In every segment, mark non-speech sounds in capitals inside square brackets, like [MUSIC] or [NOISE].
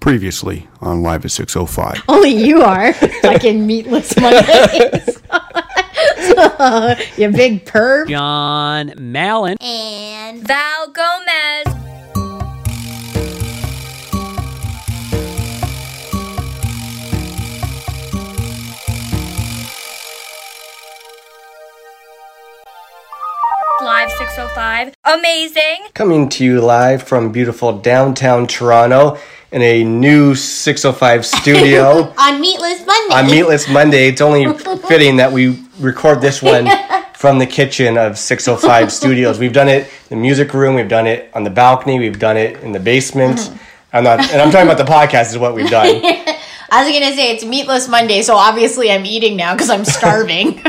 Previously on Live at 605. [LAUGHS] Only you are [LAUGHS] fucking meatless Mondays. [LAUGHS] you big perv. John Mallon. and Val Gomez. Live 605. Amazing. Coming to you live from beautiful downtown Toronto in a new 605 studio [LAUGHS] On Meatless Monday. on Meatless Monday. It's only [LAUGHS] fitting that we record this one from the kitchen of 605 [LAUGHS] Studios. We've done it in the music room, we've done it on the balcony, we've done it in the basement. Mm-hmm. I'm not, and I'm talking about the podcast is what we've done. I was gonna say it's Meatless Monday, so obviously I'm eating now because I'm starving.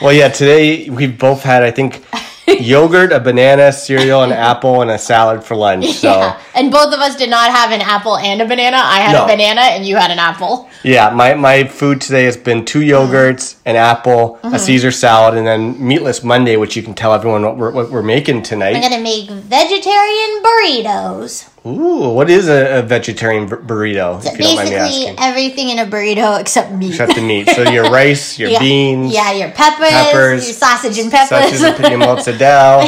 Well, yeah, today we've both had, I think, [LAUGHS] yogurt, a banana, cereal, an apple, and a salad for lunch. So. Yeah. And both of us did not have an apple and a banana. I had No. a banana and you had an apple. Yeah, my, my food today has been two yogurts, an apple, a mm-hmm. Caesar salad, and then meatless Monday, which you can tell everyone what we're, what we're making tonight. I'm gonna make vegetarian burritos. Ooh, what is a, a vegetarian bur- burrito? If you don't mind me Basically asking. everything in a burrito except meat. Except the meat. So your [LAUGHS] rice, your yeah. beans, Yeah, your peppers, peppers, your sausage and peppers. such as your mozzarella,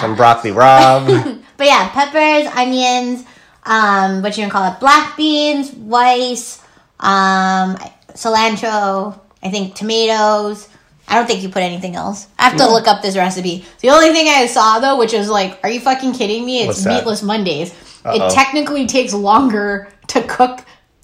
some broccoli rabe. [LAUGHS] But yeah, peppers, onions, um, what you gonna call it? Black beans, rice, um, cilantro. I think tomatoes. I don't think you put anything else. I have to look up this recipe. The only thing I saw though, which was like, are you fucking kidding me? It's meatless Mondays. Uh-oh. It technically takes longer to cook.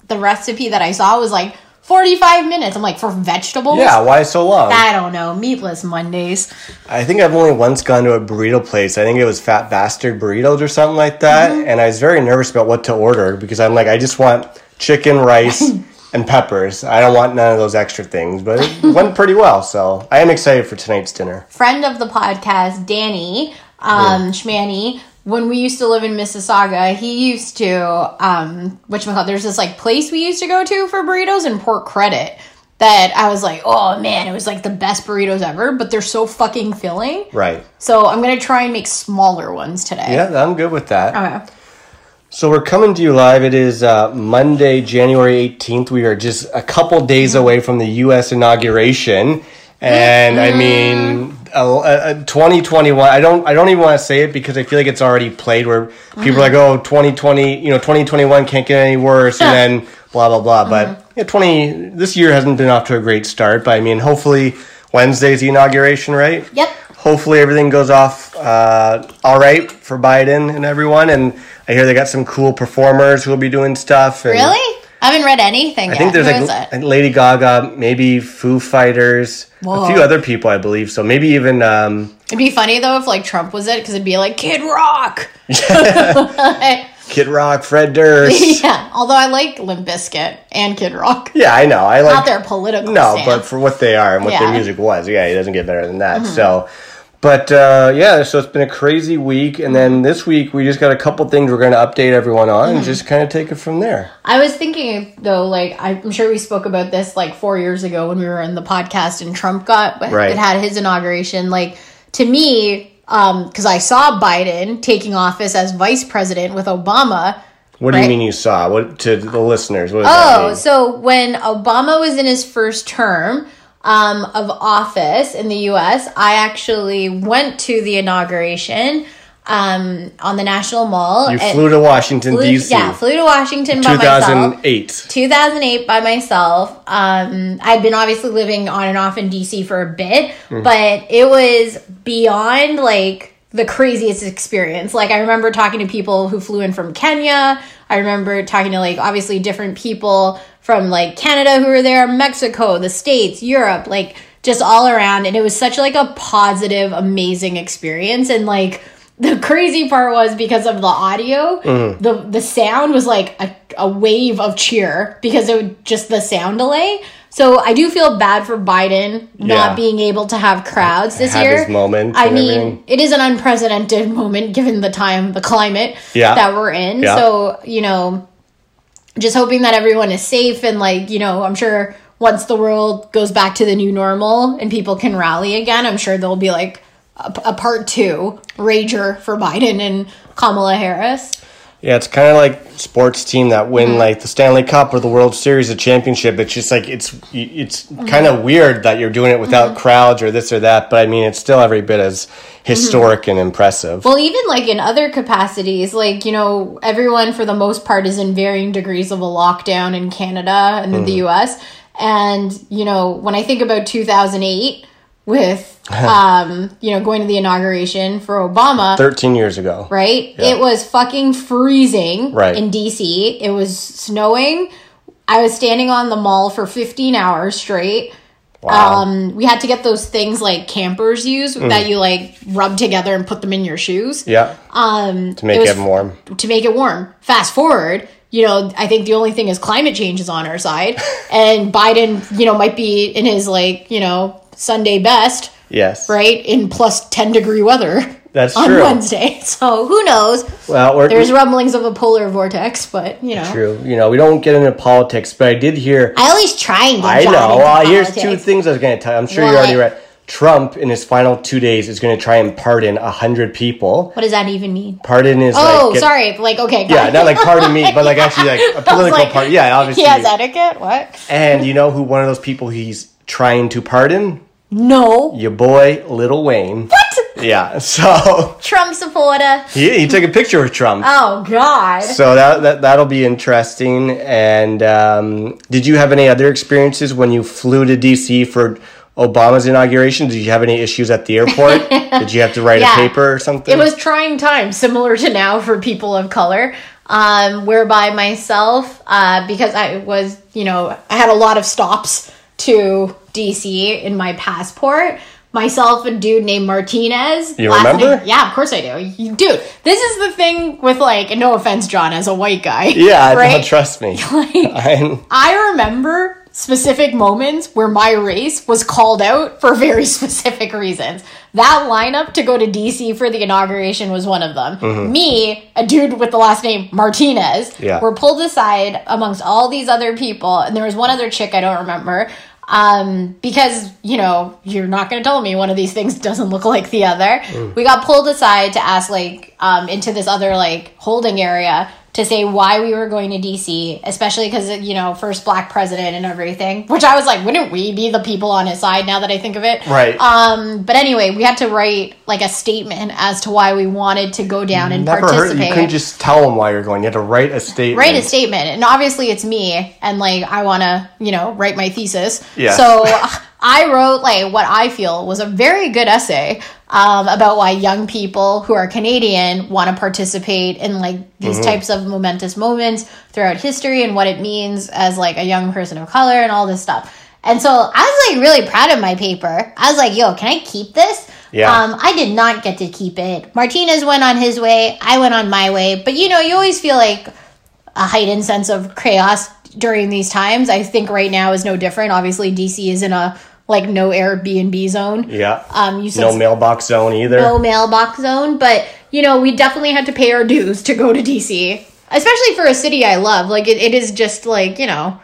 The recipe that I saw was like forty-five minutes. I'm like, for vegetables. Yeah, why so long? I don't know. Meatless Mondays. I think I've only once gone to a burrito place. I think it was Fat Bastard Burritos or something like that. Mm-hmm. And I was very nervous about what to order because I'm like, I just want chicken, rice, [LAUGHS] and peppers. I don't want none of those extra things. But it [LAUGHS] went pretty well. So I am excited for tonight's dinner. friend of the podcast, Danny um, Schmanny, when we used to live in Mississauga, he used to um, whatchamacallit, there's this like place we used to go to for burritos in Port Credit that I was like, oh man, it was like the best burritos ever, but they're so fucking filling. Right. So I'm gonna try and make smaller ones today. Yeah, I'm good with that. Okay. So we're coming to you live. It is uh, Monday, January 18th. We are just a couple days away from the U.S. inauguration, and I mean, uh, uh, 2021. I don't. I don't even want to say it because I feel like it's already played. Where people are like, "Oh, 2020. You know, 2021 can't get any worse," and then blah blah blah. But yeah, 20. This year hasn't been off to a great start. But I mean, hopefully Wednesday's the inauguration, right? Yep. hopefully everything goes off uh, all right for Biden and everyone. And I hear they got some cool performers who will be doing stuff. And Really? I haven't read anything I yet. think there's Who like? Lady Gaga, maybe Foo Fighters, Whoa. a few other people, I believe. So maybe even um, It'd be funny though if like Trump was it, because it'd be like Kid Rock. [LAUGHS] [LAUGHS] Kid Rock, Fred Durst. yeah. Although I like Limp Bizkit and Kid Rock. yeah, I know. I like Not their political No, stance. but for what they are and what Yeah. Mm-hmm. their music was, yeah, it doesn't get better than that. So, but uh, yeah, so it's been a crazy week, and then this week we just got a couple things we're going to update everyone on, Mm-hmm. and just kind of take it from there. I was thinking though, like I'm sure we spoke about this like four years ago when we were in the podcast and Trump got Right. it had his inauguration. Like to me, um, because I saw Biden taking office as vice president with Obama. What do you mean you saw? What to the listeners? What Oh, so when Obama was in his first term um, of office in the U.S., I actually went to the inauguration um, on the National Mall. you flew to Washington flew- D.C. Yeah, flew to Washington by myself. 2008. 2008 by myself. Um, I'd been obviously living on and off in DC for a bit, Hmm. but it was beyond like the craziest experience. Like I remember talking to people who flew in from Kenya. I remember talking to like obviously different people from like Canada who were there, Mexico, the States, Europe, like just all around. And it was such like a positive, amazing experience. And like the crazy part was because of the audio, mm-hmm. the the sound was like a, a wave of cheer because it would just the sound delay. So I do feel bad for Biden Yeah. not being able to have crowds this Have year. his moments I mean, everything. it is an unprecedented [LAUGHS] moment given the time, the climate Yeah. that we're in. Yeah. So, you know, just hoping that everyone is safe and like, you know, I'm sure once the world goes back to the new normal and people can rally again, I'm sure there'll be like a, a part two rager for Biden and Kamala Harris. Yeah, it's kind of like sports team that win mm-hmm. like the Stanley Cup or the World Series, the championship. It's just like it's it's mm-hmm. kind of weird that you're doing it without mm-hmm. crowds or this or that. But I mean, it's still every bit as historic and impressive. Well, even like in other capacities, like, you know, everyone for the most part is in varying degrees of a lockdown in Canada and in the US. And, you know, when I think about 2008 with, um, you know, going to the inauguration for Obama, Thirteen years ago, right? It was fucking freezing Right. in DC. It was snowing. I was standing on the mall for 15 hours straight. Wow. Um, we had to get those things like campers use Mm. that you like rub together and put them in your shoes yeah, um, to make was it warm. to make it warm. Fast forward, you know, I think the only thing is climate change is on our side, [LAUGHS] and Biden, you know, might be in his like, you know, Sunday best, Yes, right, in plus ten degree weather That's [LAUGHS] on true. Wednesday. [LAUGHS] So who knows? Well, There's rumblings of a polar vortex, but you know, true. You know, we don't get into politics, but I did hear. I always try and get. I know. Well, here's two things I was going to tell. you. I'm sure you're already read. Trump in his final two days is going to try and pardon a hundred people. What does that even mean? Pardon is Oh, like get- sorry. Like, okay, Yeah, it. not like pardon me, [LAUGHS] but like actually like a political like, part. Yeah, obviously. He has etiquette. What? And you know who one of those people he's trying to pardon? No. Your boy, Lil Wayne. What? Yeah, [LAUGHS] so Trump supporter. he, he took a picture with Trump. Oh God. So that, that that'll be interesting. And um, did you have any other experiences when you flew to DC for Obama's inauguration? Did you have any issues at the airport? [LAUGHS] did you have to write Yeah. a paper or something? It was trying times, similar to now for people of color. Um, whereby myself, uh, because I was, you know, I had a lot of stops to DC in my passport. Myself, a dude named Martinez. You last remember? name- yeah, of course I do. You- Dude, this is the thing with like, no offense, John, as a white guy. yeah, [LAUGHS] right? no, trust me. [LAUGHS] Like, I'm, I remember specific moments where my race was called out for very [LAUGHS] specific reasons. That lineup to go to DC for the inauguration was one of them. Me, a dude with the last name Martinez, Yeah. were pulled aside amongst all these other people, and there was one other chick I don't remember. Um, because you know you're not going to tell me one of these things [LAUGHS] doesn't look like the other. We got pulled aside to ask like um, into this other like holding area to say why we were going to DC, especially because you know first black president and everything. Which I was like, wouldn't we be the people on his side now that I think of it? Right. Um, but anyway, we had to write like a statement as to why we wanted to go down and never heard. participate. You couldn't just tell them why you're going. You had to write a statement. write a statement and obviously it's me and like i want to you know write my thesis Yes. so [LAUGHS] i wrote like what i feel was a very good essay um, about why young people who are canadian want to participate in like these Mm-hmm. types of momentous moments throughout history and what it means as like a young person of color and all this stuff and so i was like really proud of my paper i was like yo can i keep this Yeah. um, I did not get to keep it. Martinez went on his way. I went on my way. But you know, you always feel like a heightened sense of chaos during these times. I think right now is no different. Obviously, DC is in a like no Airbnb zone. Yeah. Um, you said no mailbox zone either. no mailbox zone, but you know, we definitely had to pay our dues to go to DC, especially for a city I love. Like it, it is just like you know,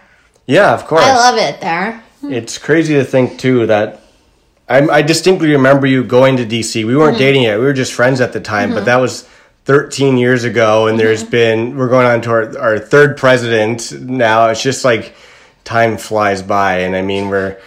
yeah, of course. I love it there. It's crazy to think too that I'm, I distinctly remember you going to DC. We weren't mm-hmm. dating yet; we were just friends at the time. But mm-hmm. that was 13 years ago, and mm-hmm. there's been we're going on to our, our third president now. It's just like time flies by, and I mean we're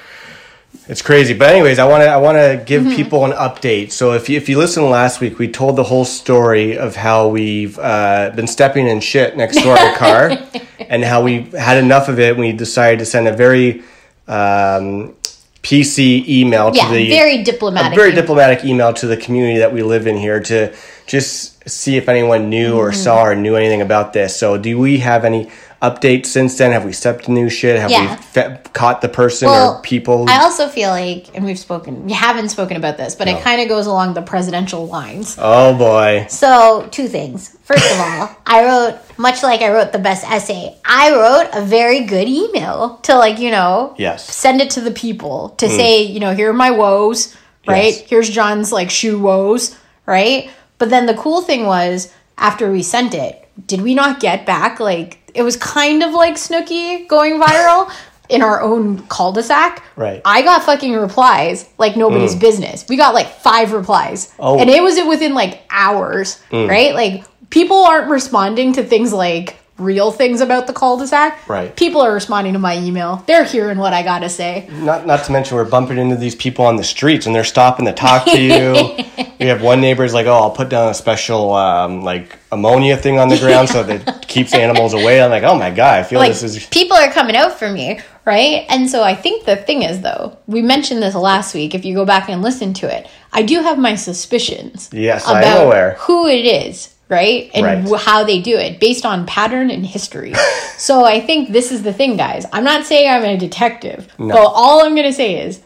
it's crazy. But anyways, I want to I want to give people an update. So if you, if you listened last week, we told the whole story of how we've uh, been stepping in shit next to our car, [LAUGHS] and how we had enough of it. and We decided to send a very um, PC email Yeah, to the very diplomatic. a very diplomatic email to the community that we live in here to just see if anyone knew or Mm-hmm. saw or knew anything about this. So, do we have any updates since then? Have we stepped new shit? Have Yeah. we fe- caught the person Well, or people? I also feel like, and we've spoken, we haven't spoken about this, but it kind of goes along the presidential lines. oh boy. So, two things. First of all, I wrote, much like I wrote the best essay, I wrote a very good email to, like, you know, Yes. Send it to the people to hmm. say, you know, here are my woes, right? Yes. Here's John's, like, shoe woes, right? But then the cool thing was, after we sent it, did we not get back, like, it was kind of like Snooki going viral in our own cul-de-sac. Right. I got fucking replies like nobody's mm. business. We got like five replies. Oh. And it was within like hours, mm. right? Like people aren't responding to things like real things about the cul-de-sac. Right. People are responding to my email. They're hearing what I gotta say. Not not to mention we're bumping into these people on the streets and they're stopping to talk to you. [LAUGHS] we have one neighbor neighbor's like, "Oh, I'll put down a special um, like ammonia thing on the ground so that it [LAUGHS] keeps animals away." I'm like, "Oh my god, I feel like this is [LAUGHS] people are coming out for me, right? And so I think the thing is though, we mentioned this last week. If you go back and listen to it, I do have my suspicions. Yes, I am aware. who it is, right, and Right. how they do it based on pattern and history. [LAUGHS] so I think this is the thing, guys. I'm not saying I'm a detective, but all I'm gonna say is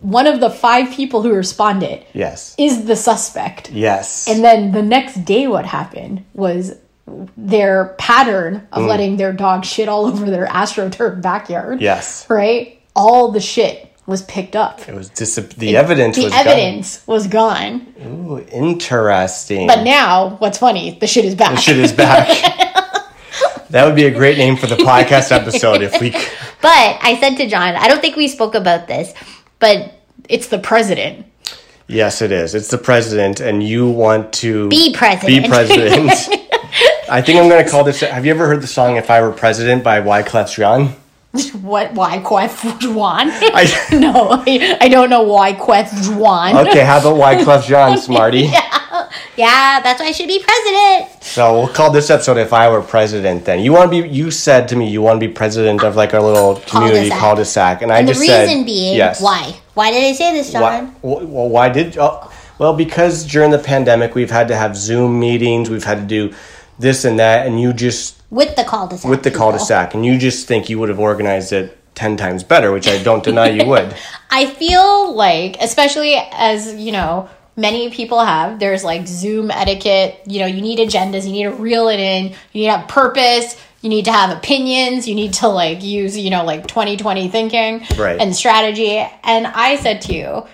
one of the five people who responded yes, is the suspect. yes, And then the next day, what happened was their pattern of Mm. letting their dog shit all over their [LAUGHS] AstroTurf backyard. yes. Right? All the shit was picked up. It was dis- the evidence The was evidence was gone. Gone. Ooh, interesting. But now, what's funny, the shit is back. The shit is back. [LAUGHS] that would be a great name for the podcast episode if we. [LAUGHS] but I said to John, I don't think we spoke about this, but it's the president. Yes, it is. It's the president, and you want to Be president. Be president. [LAUGHS] I think I'm going to call this. Have you ever heard the song "If I Were President" by Wyclef Jean? [LAUGHS] What? Why Queth Juan? I- [LAUGHS] no, I, I don't know why Queth Juan. Okay, how about Wyclef Jean, [LAUGHS] Smarty? Yeah, yeah, that's why I should be president. So we'll call this episode "If I Were President." Then you want to be. You said to me you want to be president of like our little community Cul-de-sac. cul-de-sac, and I And the reason said being, yes. why? Why did I say this, Why, John? well, why did? Oh, well, because during the pandemic, we've had to have Zoom meetings. We've had to do this and that, and you just With the cul-de-sac. with the people. cul-de-sac, and you just think you would have organized it ten times better, which I don't deny you would. [LAUGHS] I feel like, especially as, you know, many people have, there's like Zoom etiquette. You know, you need agendas, you need to reel it in, you need to have purpose, you need to have opinions, you need to like use, you know, like 2020 thinking Right. and strategy. And I said to you,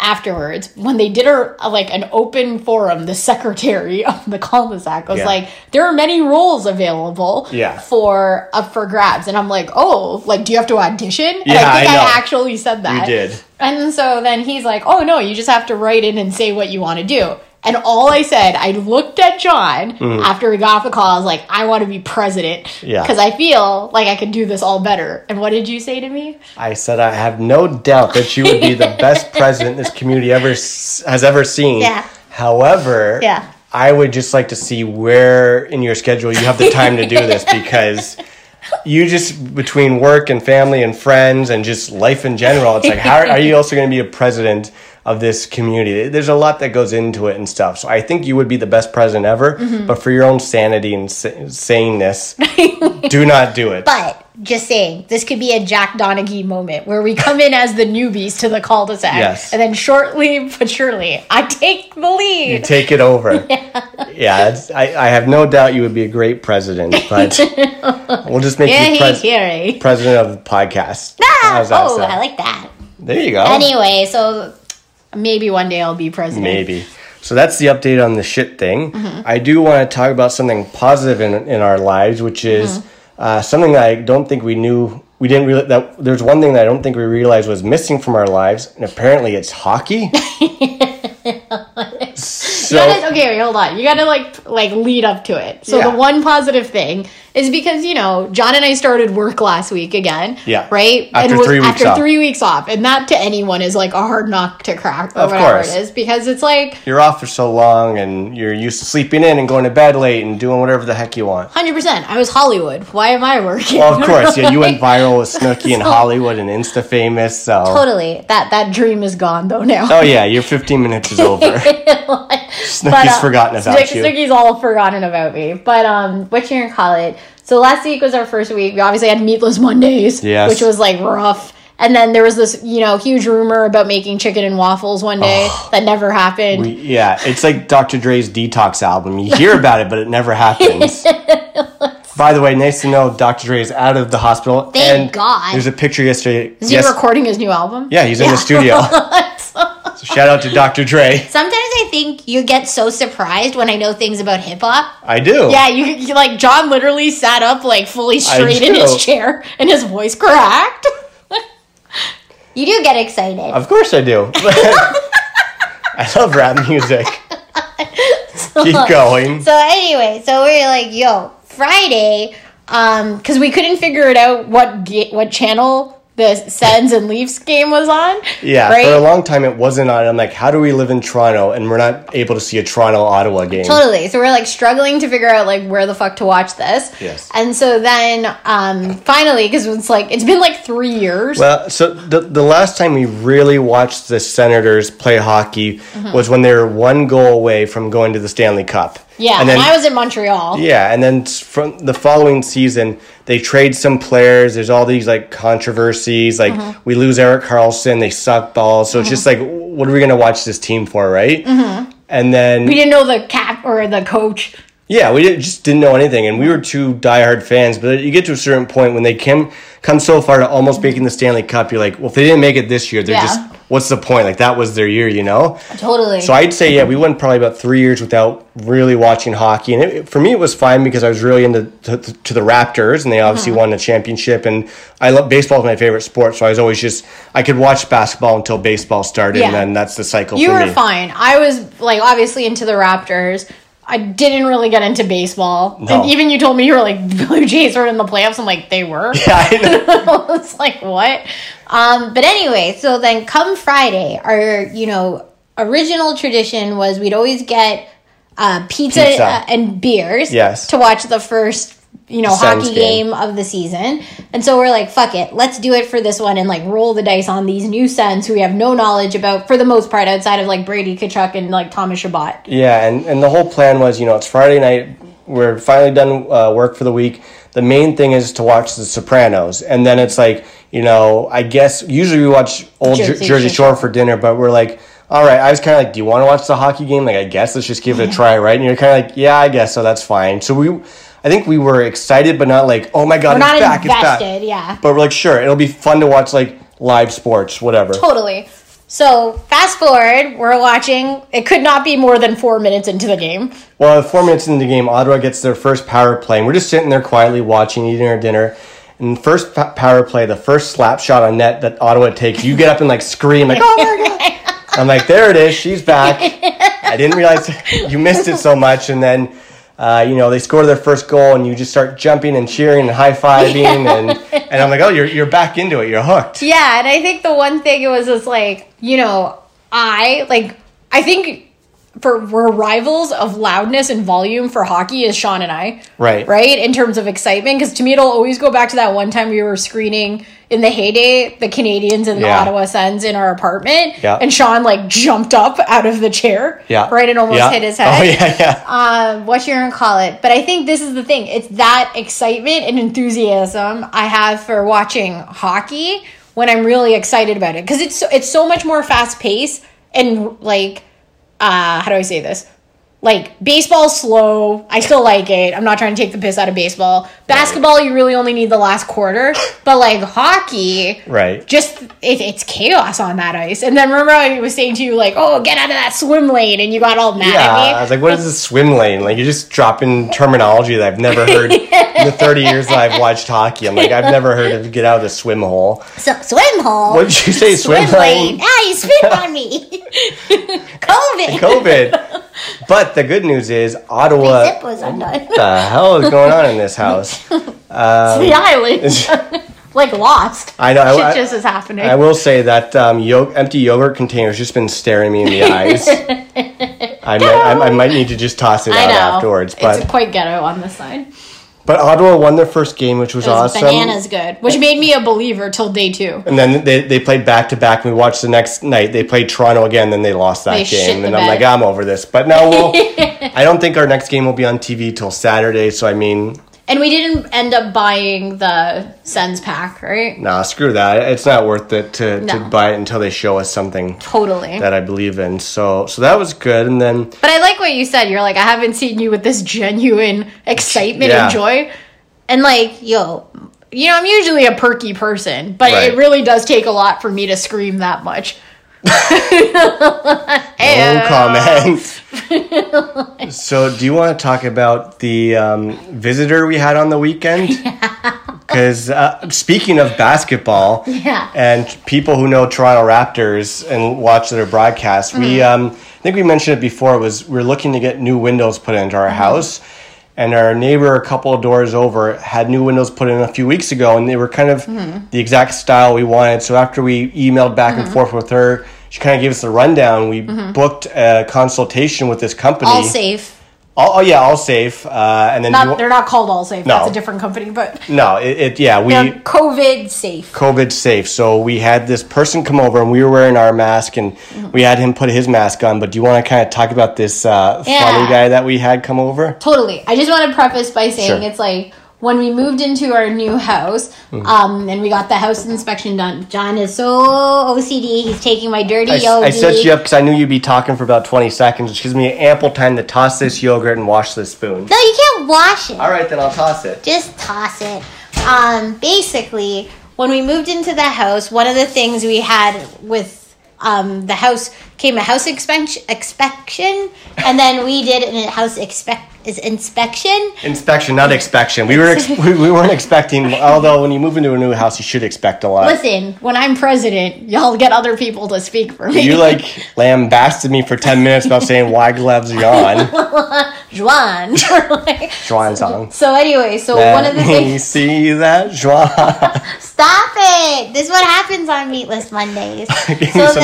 afterwards when they did a, a- like an open forum the secretary of the cul-de-sac was Yeah. like there are many roles available Yeah. for up for grabs and i'm like oh like do you have to audition and Yeah, i think I I, actually said that did. and so then he's like oh no you just have to write in and say what you want to do and all I said, I looked at John after we got off the call. I was like, I want to be president Mm-hmm. Yeah. because I feel like I could do this all better. And what did you say to me? I said I have no doubt that you would be the [LAUGHS] best president this community ever has ever seen. Yeah. However, Yeah. I would just like to see where in your schedule you have the time to do this [LAUGHS] because you just between work and family and friends and just life in general, it's like how are you also going to be a president of this community? There's a lot that goes into it and stuff. So I think you would be the best president ever, Mm-hmm. but for your own sanity and sa- saneness, [LAUGHS] do not do it. But just saying, this could be a Jack Donaghy moment where we come in as the newbies to the cul-de-sac, Yes. and then shortly but surely, I take the lead. You take it over. [LAUGHS] Yeah, it's, I, I have no doubt you would be a great president, [LAUGHS] but we'll just make Yeah, you pres- here. president of the podcast. That Oh, sound? I like that. there you go. Anyway, so maybe one day I'll be president. Maybe. So that's the update on the shit thing. Mm-hmm. I do want to talk about something positive in, in our lives, which is Mm-hmm. uh, something that I don't think we knew. We didn't really that there's one thing that I don't think we realized was missing from our lives, and apparently it's hockey. [LAUGHS] so, okay, wait, hold on. You gotta like like lead up to it. So Yeah. the one positive thing is because you know John and I started work last week again. Yeah. Right. After and was- three weeks after off. three weeks off, and that to anyone is like a hard knock to crack or Of whatever course. it is because it's like you're off for so long, and you're used to sleeping in and going to bed late and doing whatever the heck you want. hundred percent. I was Hollywood. Why am I working? Well, of course, yeah, you went [LAUGHS] viral with Snooki and Hollywood and Insta famous. So, totally. That that dream is gone though now. oh yeah, your 15 minutes is over. [LAUGHS] Snooki's But, uh, forgotten about you. Snicky's all forgotten about me. But um, what you gonna call it? So last week was our first week. We obviously had meatless Mondays, Yes. which was like rough. And then there was this, you know, huge rumor about making chicken and waffles one day that never happened. Yeah, it's like Dr. Dre's detox album. You hear about it, but it never happens. [LAUGHS] By the way, nice to know Dr. Dre is out of the hospital. Thank and God. There's a picture yesterday. is he yes- recording his new album? yeah, he's in the studio. [LAUGHS] so shout out to Dr. Dre. Sometimes I think you get so surprised when I know things about hip hop. I do. Yeah, you, you like John literally sat up like fully straight in do. his chair and his voice cracked. [LAUGHS] you do get excited. Of course I do. [LAUGHS] [LAUGHS] I love rap music. Keep going. So anyway, so we are like, yo, Friday, um, because we couldn't figure it out what what channel the Sens and Leafs game was on. Yeah, right. for a long time it wasn't on. I'm like, how do we live in Toronto and we're not able to see a Toronto Ottawa game? Totally. So we're like struggling to figure out like where the fuck to watch this. Yes. And so then um finally because it's like it's been like 3 years. Well, so the the last time we really watched the Senators play hockey Mm-hmm. was when they were one goal away from going to the Stanley Cup. Yeah, and and, then I was in Montreal. yeah, and then from the following season they trade some players. There's all these like controversies, like Mm-hmm. we lose Erik Karlsson, they suck balls. So it's just like, what are we gonna watch this team for, right? Mm-hmm. And then We didn't know the cap or the coach. Yeah, we did, just didn't know anything, and we were two diehard fans. But you get to a certain point when they come come so far to almost making the Stanley Cup, you're like, well, if they didn't make it this year, they're Yeah. just what's the point? Like that was their year, you know. Totally. So I'd say yeah, we went probably about three years without really watching hockey, and it, for me it was fine because I was really into to, to the Raptors, and they obviously Uh-huh. won the championship, and I love baseball is my favorite sport, so I was always just I could watch basketball until baseball started, Yeah. and then that's the cycle you were me. fine. I was like obviously into the Raptors. I didn't really get into baseball. No. And even you told me you were like the [LAUGHS] Blue Jays were in the playoffs. I'm like, they were. [LAUGHS] Yeah, I know. [LAUGHS] I like, what? Um, but anyway, so then come Friday, our, you know, original tradition was we'd always get uh, pizza, Pizza. Uh, and beers Yes. to watch the first, you know, hockey game. game. of the season. And so we're like, fuck it, let's do it for this one and like roll the dice on these new Sens who we have no knowledge about for the most part outside of like Brady Tkachuk and like Thomas Chabot. Yeah, and, and the whole plan was, you know, it's Friday night. We're finally done uh, work for the week. The main thing is to watch The Sopranos, and then it's like, you know, I guess usually we watch old Jersey, Jersey. Shore for dinner, but we're like, all right. I was kind of like, do you want to watch the hockey game? Like, I guess let's just give it a [LAUGHS] try, right? And you're kind of like, yeah, I guess so. That's fine. So we, I think we were excited, but not like, oh my god, We're it's not back, it's invested, back. yeah. But we're like, sure, it'll be fun to watch like live sports, whatever. Totally. So fast forward, we're watching. It could not be more than four minutes into the game. Well, four minutes into the game, Ottawa gets their first power play, and we're just sitting there quietly watching, eating our dinner. And first power play, the first slap shot on net that Ottawa takes, you get up and like scream, like, "Oh my god!" [LAUGHS] I'm like, "There it is, she's back." I didn't realize [LAUGHS] you missed it so much, and then. Uh, you know they score their first goal and you just start jumping and cheering and high fiving [LAUGHS] and and I'm like oh you're you're back into it you're hooked Yeah, and I think the one thing it was just like, you know, I like I think for we're rivals of loudness and volume for hockey is Sean and I. Right. Right? In terms of excitement. Because to me it'll always go back to that one time we were screening in the heyday, the Canadiens and the Yeah. Ottawa Sens in our apartment. Yeah. And Sean like jumped up out of the chair. yeah Right and almost Yeah. hit his head oh yeah yeah um, what you're gonna call it. But I think this is the thing. It's that excitement and enthusiasm I have for watching hockey when I'm really excited about it because it's so, it's so much more fast paced and like uh, how do I say this? Like baseball's slow. I still like it. I'm not trying to take the piss out of baseball. Basketball, you really only need the last quarter. But like hockey, right just it, it's chaos on that ice. And then remember I was saying to you like, "Oh, get out of that swim lane," and you got all mad Yeah, at me. I was like, what is a swim lane? Like, you're just dropping terminology that I've never [LAUGHS] heard in the 30 [LAUGHS] years that I've watched hockey. I'm like, I've never heard of get out of the swim hole. So, swim hole. What did you say, swim lane? Ah, you spit on me. [LAUGHS] COVID. COVID. But the good news is, Ottawa. Zip was undone. What [LAUGHS] the hell is going on in this house? [LAUGHS] the island. [LAUGHS] like lost. I know. I, Shit I- just is happening. I will say that um, yo- empty yogurt container's just been staring me in the eyes. I might, I, I might need to just toss it I out know. afterwards. But it's quite ghetto on this side. But Ottawa won their first game, which was, It was awesome. bananas good, which made me a believer till day two. And then they, they played back to back. And we watched the next night. They played Toronto again. Then they lost that They game. And I'm bed. like, I'm over this. But now we'll, [LAUGHS] I don't think our next game will be on TV till Saturday. So I mean, And we didn't end up buying the Sens pack, right? nah, screw that. It's not worth it to, to buy it until they show us something Totally. that I believe in. So so that was good. And then But I like what you said. You're like, I haven't seen you with this genuine excitement Yeah. and joy. And like, yo, you know, I'm usually a perky person, but Right. it really does take a lot for me to scream that much. No comment. [LAUGHS] so do you want to talk about the um, visitor we had on the weekend? [LAUGHS] Because uh, speaking of basketball, Yeah. and people who know Toronto Raptors and watch their broadcasts, we Mm-hmm. um, think we mentioned it before. Was we are looking to get new windows put into our house, and our neighbor a couple of doors over had new windows put in a few weeks ago, and they were kind of the exact style we wanted. So after we emailed back and forth with her, she kind of gave us a rundown. We booked a consultation with this company. All safe. All- oh yeah, all safe. Uh, and then Not, you- they're not called All Safe. No. That's a different company, but no, it, it yeah we. they're COVID safe. COVID safe. So we had this person come over and we were wearing our mask and we had him put his mask on. But do you want to kind of talk about this uh, Yeah. funny guy that we had come over? Totally. I just want to preface by saying Sure. it's like when we moved into our new house, Mm-hmm. um, and we got the house inspection done. John is so OCD. He's taking my dirty I, yogi. I set you up because I knew you'd be talking for about 20 seconds, which gives me ample time to toss this yogurt and wash this spoon. No, you can't wash it. All right, then I'll toss it. Just toss it. Um, basically, when we moved into the house, one of the things we had with um, the house came a house inspection, inspection, and then we did a house expect is inspection. Inspection, not expectation. We were ex- we, we weren't expecting. Although when you move into a new house, you should expect a lot. Listen, when I'm president, y'all get other people to speak for me. You like lambasted me for 10 minutes about saying why gloves Jan. [LAUGHS] Juan. [LAUGHS] Juan song. so anyway, so one of the Let me things. [LAUGHS] see that Juan. [LAUGHS] Stop it! This is what happens on Meatless Mondays. So some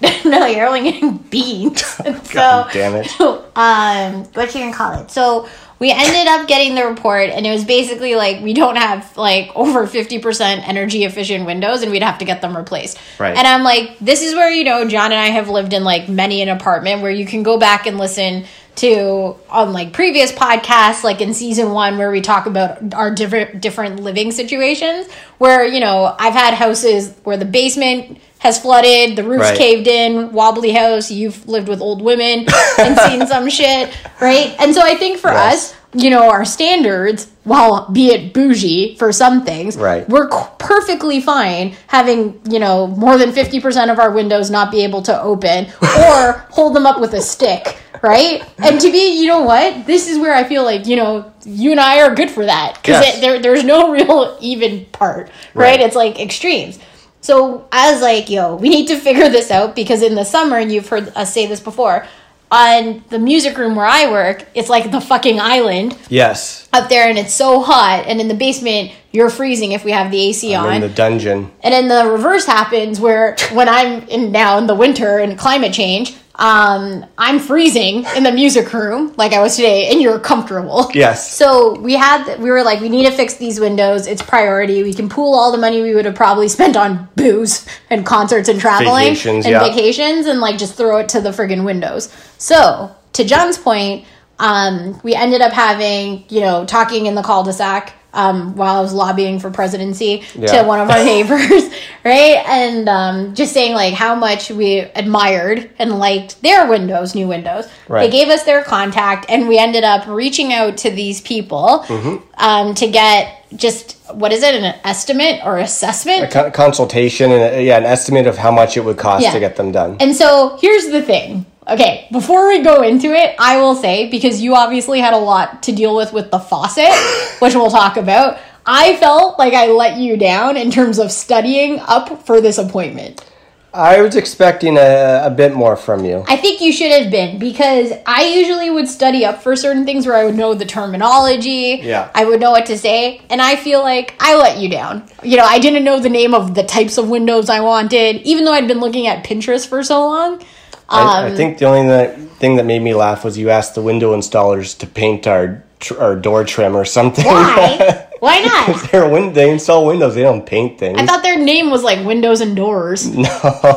that no, you're only getting beans. so damn it. um, what you gonna call it? So we ended up getting the report, and it was basically like we don't have like over fifty percent energy efficient windows, and we'd have to get them replaced. Right. And I'm like, this is where you know John and I have lived in like many an apartment where you can go back and listen to on like previous podcasts like in season 1 where we talk about our different different living situations where you know I've had houses where the basement has flooded, the roof's Right. caved in, wobbly house, you've lived with old women and seen [LAUGHS] some shit, right? And so I think for Yes. us, you know, our standards, while be it bougie for some things, Right. we're perfectly fine having, you know, more than 50% of our windows not be able to open [LAUGHS] or hold them up with a stick, right? And to be, you know what? This is where I feel like, you know, you and I are good for that because Yes. there, there's no [LAUGHS] real even part, right? Right. It's like extremes. So I was like, yo, we need to figure this out because in the summer, and you've heard us say this before, on the music room where I work, it's like the fucking island Yes. up there and it's so hot and in the basement you're freezing if we have the AC I'm on. in the dungeon. and then the reverse happens where when I'm in now in the winter and climate change, um, I'm freezing in the music room like I was today and you're comfortable. Yes. So we had we were like we need to fix these windows. It's priority. We can pool all the money we would have probably spent on booze and concerts and traveling Vacations, and yeah. vacations and like just throw it to the friggin' windows. So to John's point, um, we ended up having you know talking in the cul-de-sac um, while I was lobbying for presidency Yeah. to one of our [LAUGHS] neighbors, [LAUGHS] right? And um, just saying like how much we admired and liked their windows, new windows. Right. They gave us their contact, and we ended up reaching out to these people Mm-hmm. um, to get just what is it, an estimate or assessment? Co- consultation and uh, yeah, an estimate of how much it would cost Yeah. to get them done. And so here's the thing. Okay, before we go into it, I will say because you obviously had a lot to deal with with the faucet, [LAUGHS] which we'll talk about. I felt like I let you down in terms of studying up for this appointment. I was expecting a, a bit more from you. I think you should have been because I usually would study up for certain things where I would know the terminology. Yeah. I would know what to say. And I feel like I let you down. You know, I didn't know the name of the types of windows I wanted, even though I'd been looking at Pinterest for so long. I, Um, I think the only that, thing that made me laugh was you asked the window installers to paint our tr- our door trim or something. Why? [LAUGHS] Why not? [LAUGHS] They're win- they install windows. They don't paint things. I thought their name was like windows and doors. [LAUGHS] no,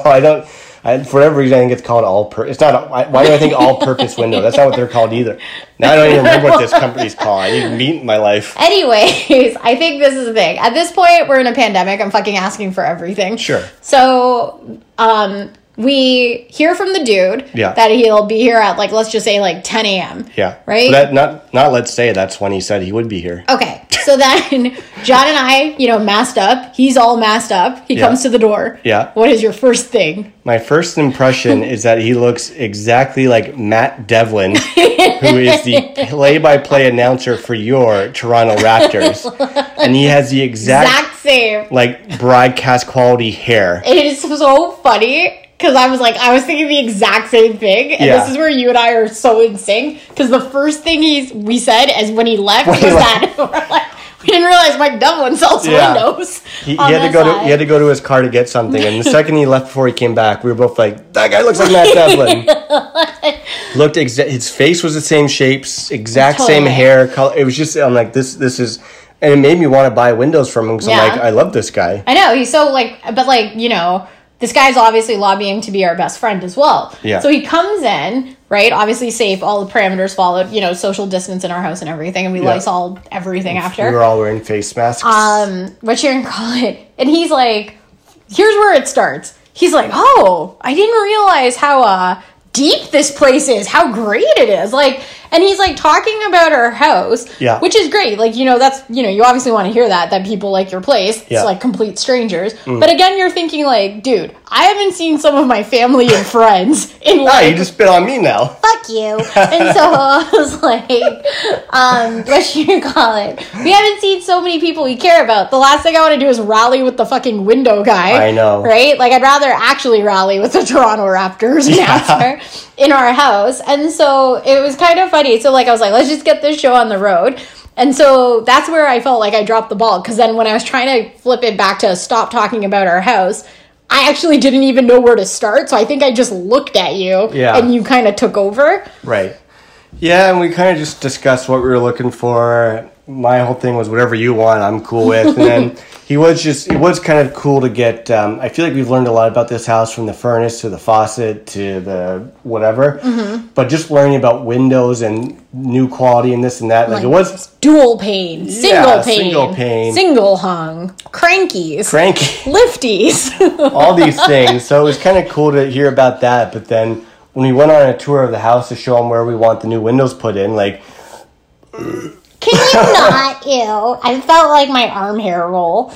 I don't. I, for every reason, I think it's called all. Per- it's not. Why, why do I think all-purpose window? That's not what they're called either. Now I don't even remember what this company's called. I need meat in my life. Anyways, I think this is the thing. At this point, we're in a pandemic. I'm fucking asking for everything. Sure. So, um, we hear from the dude Yeah. that he'll be here at like let's just say like 10 a.m. Yeah. Right? That not not. Let's say that's when he said he would be here. Okay. So [LAUGHS] then John and I, you know, masked up. He's all masked up. He Yeah. comes to the door. Yeah. What is your first thing? My first impression [LAUGHS] is that he looks exactly like Matt Devlin, who is the [LAUGHS] play-by-play announcer for your Toronto Raptors, and he has the exact, Exact same. like broadcast quality hair. It is so funny because I was like, I was thinking the exact same thing, and Yeah. this is where you and I are so in sync. Because the first thing he's we said as when he left When he was left. that [LAUGHS] like, we didn't realize Mike Devlin sells Yeah. windows. He, he had to go to he had to go to his car to get something, and the second he left before he came back, we were both like, "That guy looks like Matt [LAUGHS] Devlin." Looked exa- his face was the same shapes, exact same hair color. It was just I'm like this this is, and it made me want to buy windows from him because I'm like I love this guy. I know he's so like, but like you know, this guy's obviously lobbying to be our best friend as well. Yeah. So he comes in, right? Obviously safe, all the parameters followed. You know, social distance in our house and everything, and we Yeah. Lysol everything after. We were all wearing face masks. um, what you can call it. And he's like, here's where it starts. He's like, oh, I didn't realize how uh deep this place is, how great it is. Like, and he's like talking about our house, Yeah. which is great. Like, you know, that's you know, you obviously want to hear that that people like your place. It's Yeah. Mm. like complete strangers. But again, you're thinking like, dude, I haven't seen some of my family and friends in like you just spit on me now. fuck you. And so I was [LAUGHS] like, um, what should you call it? We haven't seen so many people we care about. The last thing I want to do is rally with the fucking window guy. I know. Right? Like, I'd rather actually rally with the Toronto Raptors [LAUGHS] announcer in our house. And so it was kind of funny. So, like, I was like, let's just get this show on the road. And so that's where I felt like I dropped the ball. Because then when I was trying to flip it back to stop talking about our house, I actually didn't even know where to start. So I think I just looked at you Yeah. and you kind of took over. Right. Yeah, and we kind of just discussed what we were looking for. My whole thing was whatever you want, I'm cool with. And then [LAUGHS] he was just, it was kind of cool to get. Um, I feel like we've learned a lot about this house from the furnace to the faucet to the whatever. Mm-hmm. But just learning about windows and new quality and this and that, like, it was dual pane, single Yeah, pane, single pane. single hung, crankies, cranky. lifties. [LAUGHS] all these things. So it was kind of cool to hear about that. But then when we went on a tour of the house to show them where we want the new windows put in, like Can you [LAUGHS] not? Ew. I felt like my arm hair roll.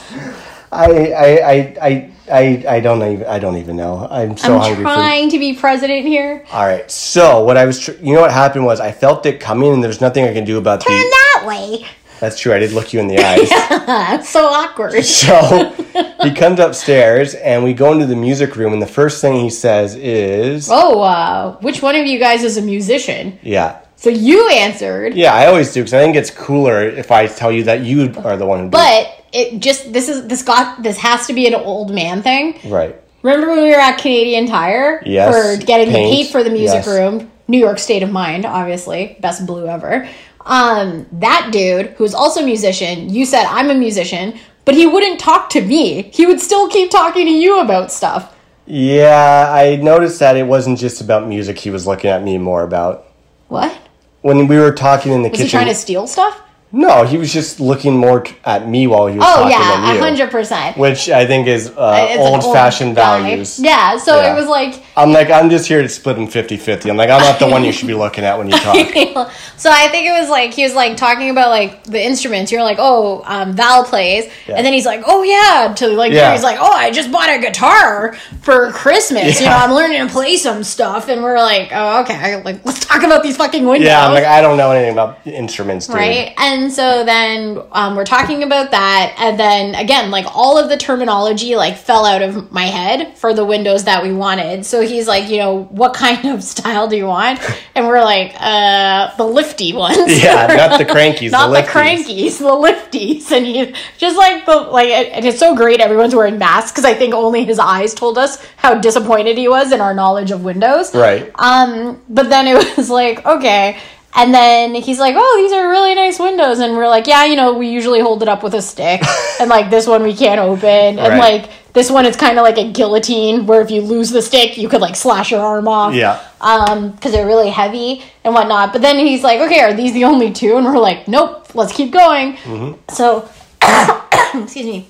I I I I I, I don't even I don't even know. I'm so I'm hungry for. trying to be president here. All right. So what I was, tr- you know, what happened was I felt it coming, and there's nothing I can do about Turn the. that way. That's true. I did look you in the [LAUGHS] eyes. That's so awkward. So [LAUGHS] he comes upstairs, and we go into the music room, and the first thing he says is, Oh, uh, which one of you guys is a musician? "Yeah, So you answered, yeah." I always do because I think it's cooler if I tell you that you are the one who. did it. but it just this is this got this has to be an old man thing. right. Remember when we were at Canadian Tire Yes, for getting the paint, paint for the music yes. room? New York State of Mind, obviously, best blue ever. Um, that dude who's also a musician, you said I'm a musician, but he wouldn't talk to me. He would still keep talking to you about stuff. Yeah, I noticed that it wasn't just about music. He was looking at me more about What? When we were talking in the Was kitchen. he trying to steal stuff? No, he was just looking more at me while he was Oh talking yeah, than you. Oh yeah, hundred percent. Which I think is uh, old fashioned guy. values. Yeah, so Yeah. it was like I'm like, I'm just here to split him 50 50. I'm like, I'm not the one you should be looking at when you talk. [LAUGHS] so I think it was like he was like talking about like the instruments. You're like, oh, um, Val plays, and then he's like, oh yeah, to like Yeah. he's like, oh, I just bought a guitar for Christmas. You know, I'm learning to play some stuff, and we're like, oh, okay, like let's talk about these fucking windows. yeah, I'm like, I don't know anything about instruments, dude. Right. And so then um, we're talking about that. And then again, like all of the terminology like fell out of my head for the windows that we wanted. So he's like, you know, what kind of style do you want? And we're like, uh, the lifty ones. Yeah, not the [LAUGHS] crankies, Not the the, crankies, the lifties. And he just like the, like, and it's so great everyone's wearing masks because I think only his eyes told us how disappointed he was in our knowledge of windows. Right. Um, but then it [LAUGHS] was like, okay. And then he's like, oh, these are really nice windows. And we're like, yeah, you know, we usually hold it up with a stick. [LAUGHS] and like this one we can't open. And Right. like this one, it's kind of like a guillotine where if you lose the stick, you could like slash your arm off. Yeah. Um, because they're really heavy and whatnot. But then he's like, okay, are these the only two? And we're like, nope, let's keep going. Mm-hmm. So, [COUGHS] excuse me.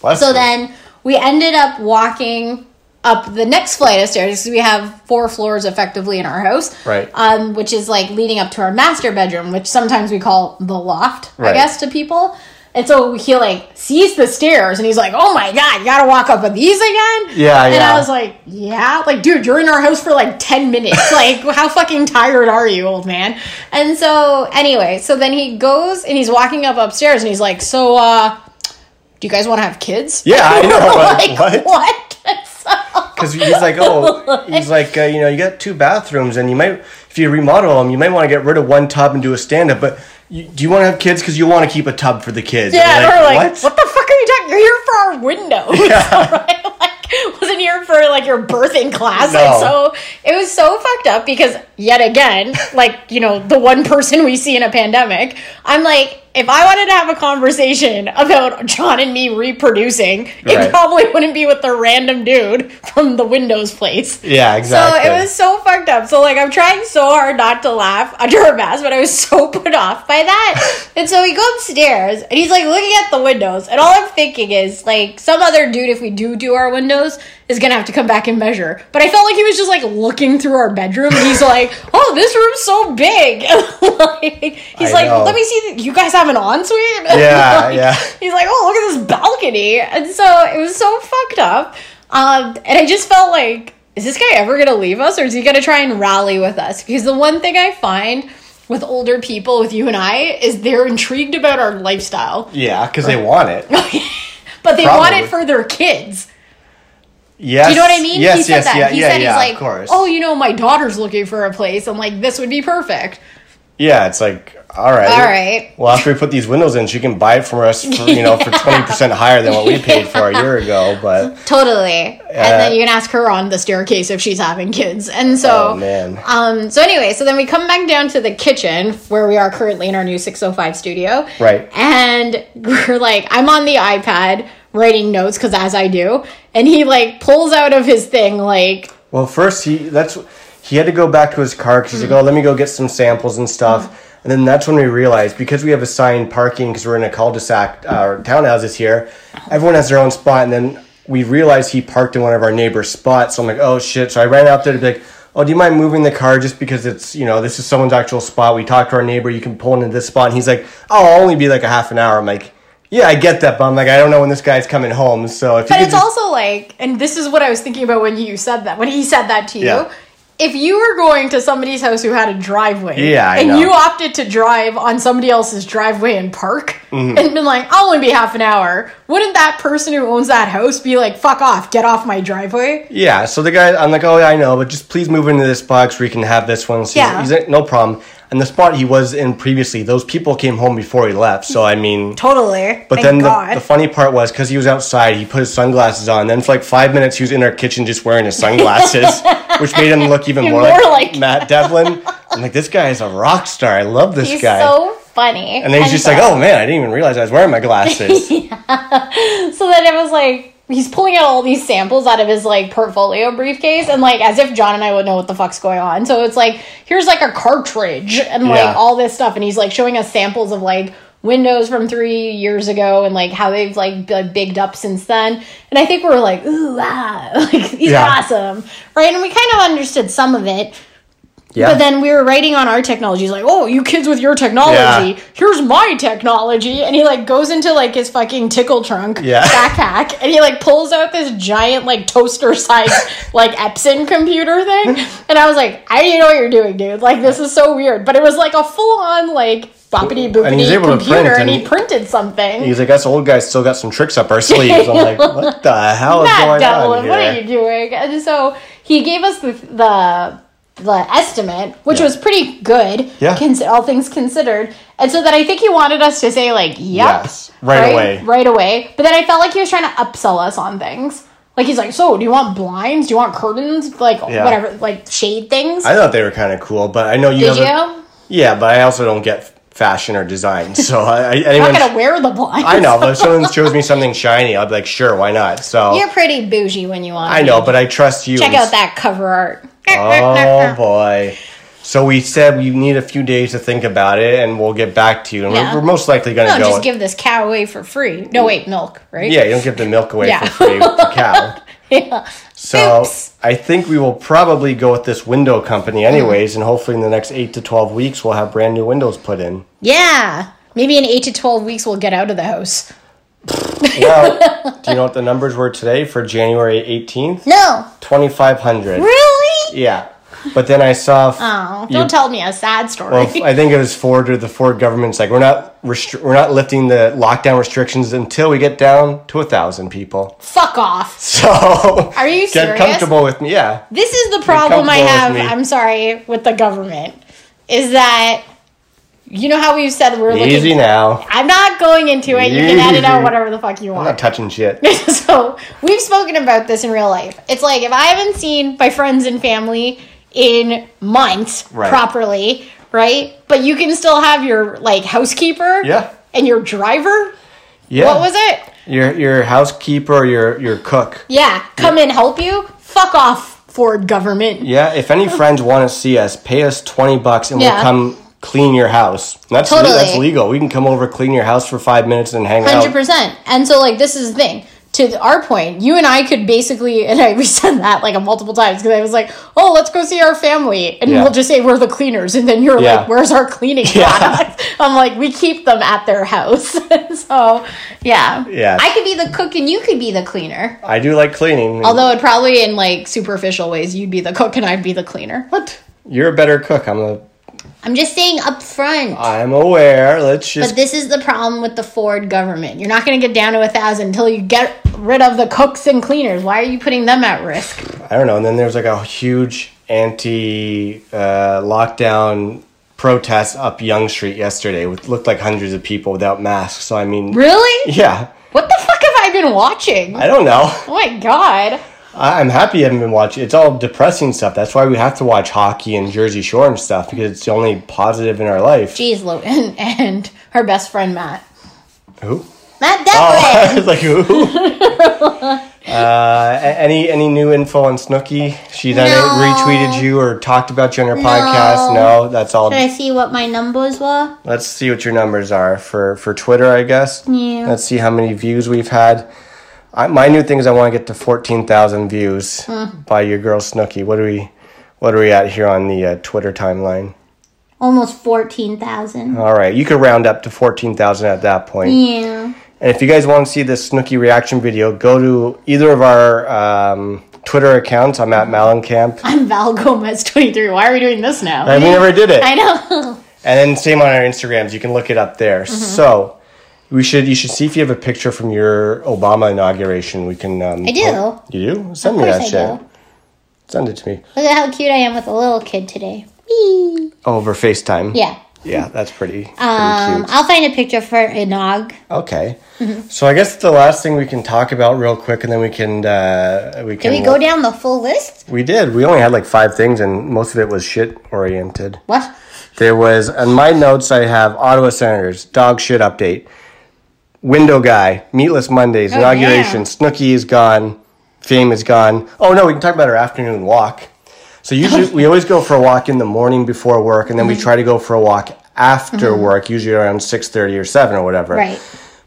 Bless So you. then we ended up walking up the next flight of stairs because we have four floors effectively in our house. Right. Um, which is like leading up to our master bedroom, which sometimes we call the loft, I guess, to people. And so he like sees the stairs and he's like, "Oh my god, you gotta walk up these again?" Yeah, And yeah. I was like, "Yeah, like, dude, you're in our house for like ten minutes. [LAUGHS] like, how fucking tired are you, old man?" And so, anyway, so then he goes and he's walking up upstairs and he's like, "So, uh, do you guys want to have kids?" Yeah, I know. [LAUGHS] like what? what? Because he's like, oh, he's like, uh, you know, you got two bathrooms, and you might, if you remodel them, you might want to get rid of one tub and do a stand up. But you, do you want to have kids because you want to keep a tub for the kids? Yeah, And and we're we're like, what? the fuck are you talking? You're here for our windows, [LAUGHS] [LAUGHS] right? Like, wasn't here for like your birthing class. Like, No. so it was so fucked up because yet again, like you know, the one person we see in a pandemic, I'm like. If I wanted to have a conversation about John and me reproducing, it Right. probably wouldn't be with the random dude from the Windows place. Yeah, exactly. So it was so fucked up. So like I'm trying so hard not to laugh under a mask, but I was so [LAUGHS] put off by that. [LAUGHS] and so we go upstairs and he's like looking at the windows, and all I'm thinking is like some other dude, if we do do our windows, is gonna have to come back and measure. But I felt like he was just like looking through our bedroom, and he's like, [LAUGHS] "Oh, this room's so big." like, he's I like, know. "Let me see. You guys have an ensuite?" Yeah, [LAUGHS] Like, yeah. He's like, "Oh, look at this balcony," and so it was so fucked up. Um, and I just felt like, is this guy ever gonna leave us, or is he gonna try and rally with us? Because the one thing I find with older people, with you and I, is they're intrigued about our lifestyle, yeah, because they want it. [LAUGHS] but they want it for their kids. Yes. Do you know what I mean? Yes, he said yes, that. yeah, he yeah, said yeah, he's like, of course. oh, you know, my daughter's looking for a place. I'm like, this would be perfect. Yeah, it's like, all right. All right. Well, after we put these windows in, she can buy it from us [LAUGHS] for, you know, for 20% higher than what we paid for a year ago. But, Totally. and then you can ask her on the staircase if she's having kids. And so, oh, man. um, so anyway, so then we come back down to the kitchen where we are currently in our new 605 studio. Right. And [LAUGHS] we're like, I'm on the iPad writing notes because as I do, and he like pulls out of his thing like, Well, first, he, that's, he had to go back to his car because he's like, oh, let me go get some samples and stuff. And then that's when we realized because we have assigned parking because we're in a cul-de-sac, uh, townhouses here, everyone has their own spot. And then we realized he parked in one of our neighbor's spots. So I'm like, oh shit. So I ran out there to be like, oh, do you mind moving the car just because it's, you know, this is someone's actual spot. We talked to our neighbor. You can pull into this spot. And he's like, oh, I'll only be like a half an hour. I'm like, yeah, I get that, but I'm like, I don't know when this guy's coming home. So if But it's just- also like, and this is what I was thinking about when you said that, when he said that to you. Yeah. If you were going to somebody's house who had a driveway, Yeah, I and know. you opted to drive on somebody else's driveway and park, Mm-hmm. and been like, "I'll only be half an hour," wouldn't that person who owns that house be like, "Fuck off, get off my driveway"? Yeah, so the guy, I'm like, oh, yeah, I know, but just please move into this box where you can have this one. So Yeah. he's, no problem. And the spot he was in previously, those people came home before he left. So I mean, Totally. but Thank then the, the funny part was because he was outside, he put his sunglasses on. Then for like five minutes, he was in our kitchen just wearing his sunglasses, [LAUGHS] which made him look even more, more like, like- Matt [LAUGHS] Devlin. I'm like, this guy is a rock star. I love this He's guy. so funny. and then he's just like, oh man, I didn't even realize I was wearing my glasses. [LAUGHS] So then it was like he's pulling out all these samples out of his like portfolio briefcase and like as if John and I would know what the fuck's going on. So it's like here's like a cartridge and like Yeah. all this stuff and he's like showing us samples of like windows from three years ago and like how they've like bigged up since then. And I think we were like, ooh ah, [LAUGHS] like these Yeah. are awesome. Right. And we kind of understood some of it. yeah. But then we were writing on our technology. He's like, "Oh, you kids with your technology. Yeah. Here's my technology." And he like goes into like his fucking tickle trunk Yeah. [LAUGHS] backpack, and he like pulls out this giant like toaster sized [LAUGHS] like Epson computer thing. And I was like, "I don't know what you're doing, dude. Like this is so weird." But it was like a full on like boppity And he's boopity able to computer, print, and and he printed something. He's like, us old guys still got some tricks up our [LAUGHS] sleeves. I'm like, what the hell is going Devlin, on what are you doing? And so he gave us the the, the estimate, which Yeah. was pretty good, Yeah. cons- all things considered. And so then I think he wanted us to say like, "Yep," Yes, right away. right away. But then I felt like he was trying to upsell us on things. Like he's like, "So, do you want blinds? Do you want curtains? Like Yeah. whatever, like shade things." I thought they were kind of cool, but I know you. Did you? Yeah, but I also don't get fashion or design. [LAUGHS] So I, I, I'm not gonna wear the blinds. I know, but if [LAUGHS] someone shows me something shiny, I'll be like, sure, why not? So You're pretty bougie when you want. I know, but I trust you. Check out that cover art. Oh boy. So we said we need a few days to think about it, and we'll get back to you. And Yeah. we're, we're most likely going to No, go. just give this cow away for free. No, wait, milk, right? yeah, you don't give the milk away Yeah. for free with [LAUGHS] the cow. Yeah. So Oops. I think we will probably go with this window company, anyways, and hopefully in the next eight to twelve weeks we'll have brand new windows put in. Yeah. Maybe in eight to 12 weeks, we'll get out of the house. Well, [LAUGHS] do you know what the numbers were today for January 18th? No. 2,500. Really? Yeah. But then I saw. Oh, you- don't tell me a sad story. Well, I think it was Ford or the Ford government's like we're not restri- we're not lifting the lockdown restrictions until we get down to a thousand people. Fuck off. [LAUGHS] So Are you get serious? comfortable with me? Yeah, This is the problem I have. I'm sorry with the government. Is that you know how we've said we're easy looking. now. I'm not going into it. You can edit out whatever the fuck you want. I'm not touching shit. [LAUGHS] so we've spoken about this in real life. It's like if I haven't seen my friends and family in months Right. properly, right? But you can still have your like housekeeper, Yeah. and your driver. Yeah. What was it? Your your housekeeper or your your cook. Yeah, come and help you. Fuck off, Ford government. Yeah, if any friends want to see us, pay us twenty bucks and Yeah. we'll come clean your house. That's Totally. that's legal. We can come over, clean your house for five minutes, and hang Hundred out. percent. And so, like, this is the thing. To our point, you and I could basically, and I [LAUGHS] we said that like a multiple times because I was like, "Oh, let's go see our family," and Yeah. we'll just say we're the cleaners, and then you're Yeah. like, "Where's our cleaning [LAUGHS] Yeah. product?" [LAUGHS] I'm like, "We keep them at their house." so, yeah, Yeah. I could be the cook, and you could be the cleaner. I do like cleaning. Although, it probably in like superficial ways, you'd be the cook, and I'd be the cleaner. what? You're a better cook. I'm a. I'm just saying up front. I'm aware. Let's just. But this is the problem with the Ford government. You're not going to get down to a thousand until you get rid of the cooks and cleaners. Why are you putting them at risk? I don't know. And then there's like a huge anti uh, lockdown protest up Yonge Street yesterday. With looked like hundreds of people without masks. So I mean, Really? yeah. What the fuck have I been watching? I don't know. Oh my god. I'm happy you haven't been watching. It's all depressing stuff. That's why we have to watch hockey and Jersey Shore and stuff because it's the only positive in our life. Jeez, Lo- [LAUGHS] and, her best friend Matt. Who? Matt Oh, [LAUGHS] I Devlin. was like, who? [LAUGHS] uh, any any new info on Snooki? She done No. retweeted you or talked about you on her podcast? No, that's all. Should I see what my numbers were? Let's see what your numbers are for for Twitter, I guess. Yeah. Let's see how many views we've had. I, my new thing is I want to get to fourteen thousand views by your girl Snooki. What are we? What are we at here on the uh, Twitter timeline? Almost 14,000. All right, you could round up to fourteen thousand at that point. Yeah. And if you guys want to see this Snooki reaction video, go to either of our um, Twitter accounts. I'm at Malencamp. I'm Val Gomez 23. Why are we doing this now? And we never did it. [LAUGHS] I know. And then same on our Instagrams. You can look it up there. Mm-hmm. So we should you should see if you have a picture from your Obama inauguration. We can. Um, I do. You do? Send Of me that I shit. do. Send it to me. Look at how cute I am with a little kid today. Whee! Oh, over FaceTime. Yeah. Yeah, that's pretty, pretty Um. I'll find a picture for Inog. Okay. Mm-hmm. So I guess the last thing we can talk about real quick, and then we can uh, we can. Did we go down the full list? We did. We only had like five things, and most of it was shit oriented. What? There was on my notes. I have Ottawa Senators dog shit update, window guy, meatless Mondays, Oh, inauguration, damn. Snooki is gone, fame is gone. Oh no, we can talk about our afternoon walk. So usually [LAUGHS] we always go for a walk in the morning before work, and then Mm-hmm. we try to go for a walk after work, usually around six thirty or seven or whatever. Right.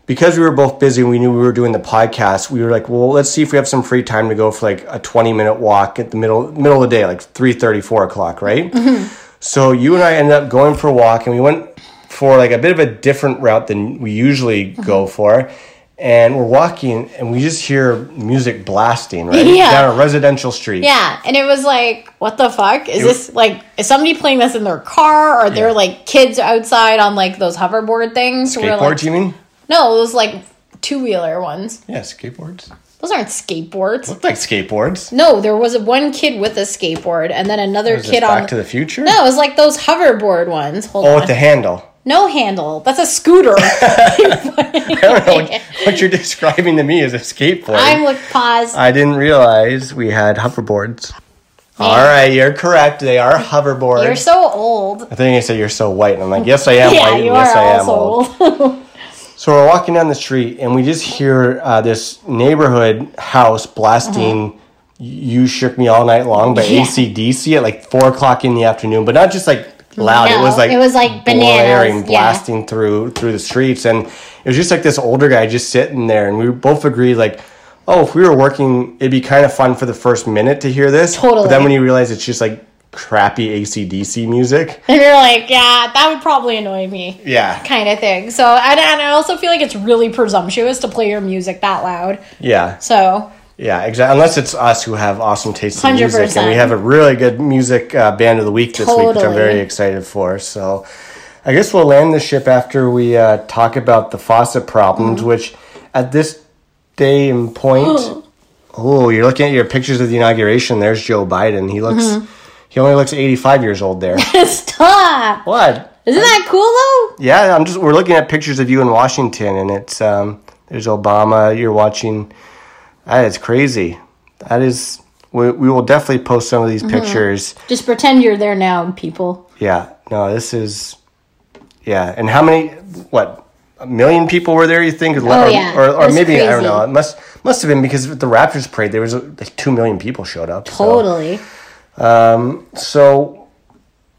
Because we were both busy, and we knew we were doing the podcast. We were like, well, let's see if we have some free time to go for like a twenty minute walk at the middle middle of the day, like 3.30, 4 o'clock, right? So you and I ended up going for a walk, and we went for like a bit of a different route than we usually go mm-hmm. for. And we're walking, and we just hear music blasting right [LAUGHS] Yeah. down a residential street. Yeah, and it was like, what the fuck? Is this like, is somebody playing this in their car? Or they're Yeah. like kids outside on like those hoverboard things? Skateboards, like- you mean? No, those like two wheeler ones. Yeah, skateboards. Those aren't skateboards. Look like skateboards. No, there was one kid with a skateboard and then another kid Back on. to the Future? no, it was like those hoverboard ones. Hold Oh, on. with the handle. No handle. That's a scooter. [LAUGHS] I don't know what, what you're describing to me is a skateboard. I'm like pause. I didn't realize we had hoverboards. All right, you're correct. They are hoverboards. You're so old. I think I said you're so white, and I'm like, yes, I am [LAUGHS] Yeah, white, and you yes, are I am old. old. [LAUGHS] So we're walking down the street, and we just hear uh, this neighborhood house blasting "You Shook Me All Night Long" by. Yeah. ACDC at like four o'clock in the afternoon, but not just like loud. it was like it was like bananas, blaring, yeah. blasting through through the streets, and it was just like this older guy just sitting there, and we both agreed like. Oh, if we were working, it'd be kind of fun for the first minute to hear this. Totally. But then when you realize it's just like crappy ACDC music, [LAUGHS] and you're like, yeah, that would probably annoy me. yeah, Kind of thing. So, and, and I also feel like it's really presumptuous to play your music that loud. yeah. So, Yeah, exactly. Unless it's us who have awesome taste in music, and we have a really good music uh, band of the week this week, which I'm very excited for. So, I guess we'll land the ship after we uh, talk about the faucet problems, Mm-hmm. which at this day and point, [GASPS] oh, you're looking at your pictures of the inauguration. There's Joe Biden. He looks, Mm-hmm. he only looks 85 years old there. [LAUGHS] Stop. what? Isn't that cool though? Yeah, I'm just. We're looking at pictures of you in Washington, and it's um, there's Obama. You're watching. That is crazy. That is. We, we will definitely post some of these Mm-hmm. pictures. Just pretend you're there now, people. Yeah. No, this is. Yeah, and how many? What? A million people were there? You think? Oh, yeah. Or, or maybe I don't know. It must must have been because the Raptors parade there was like two million people showed up. so- Totally. So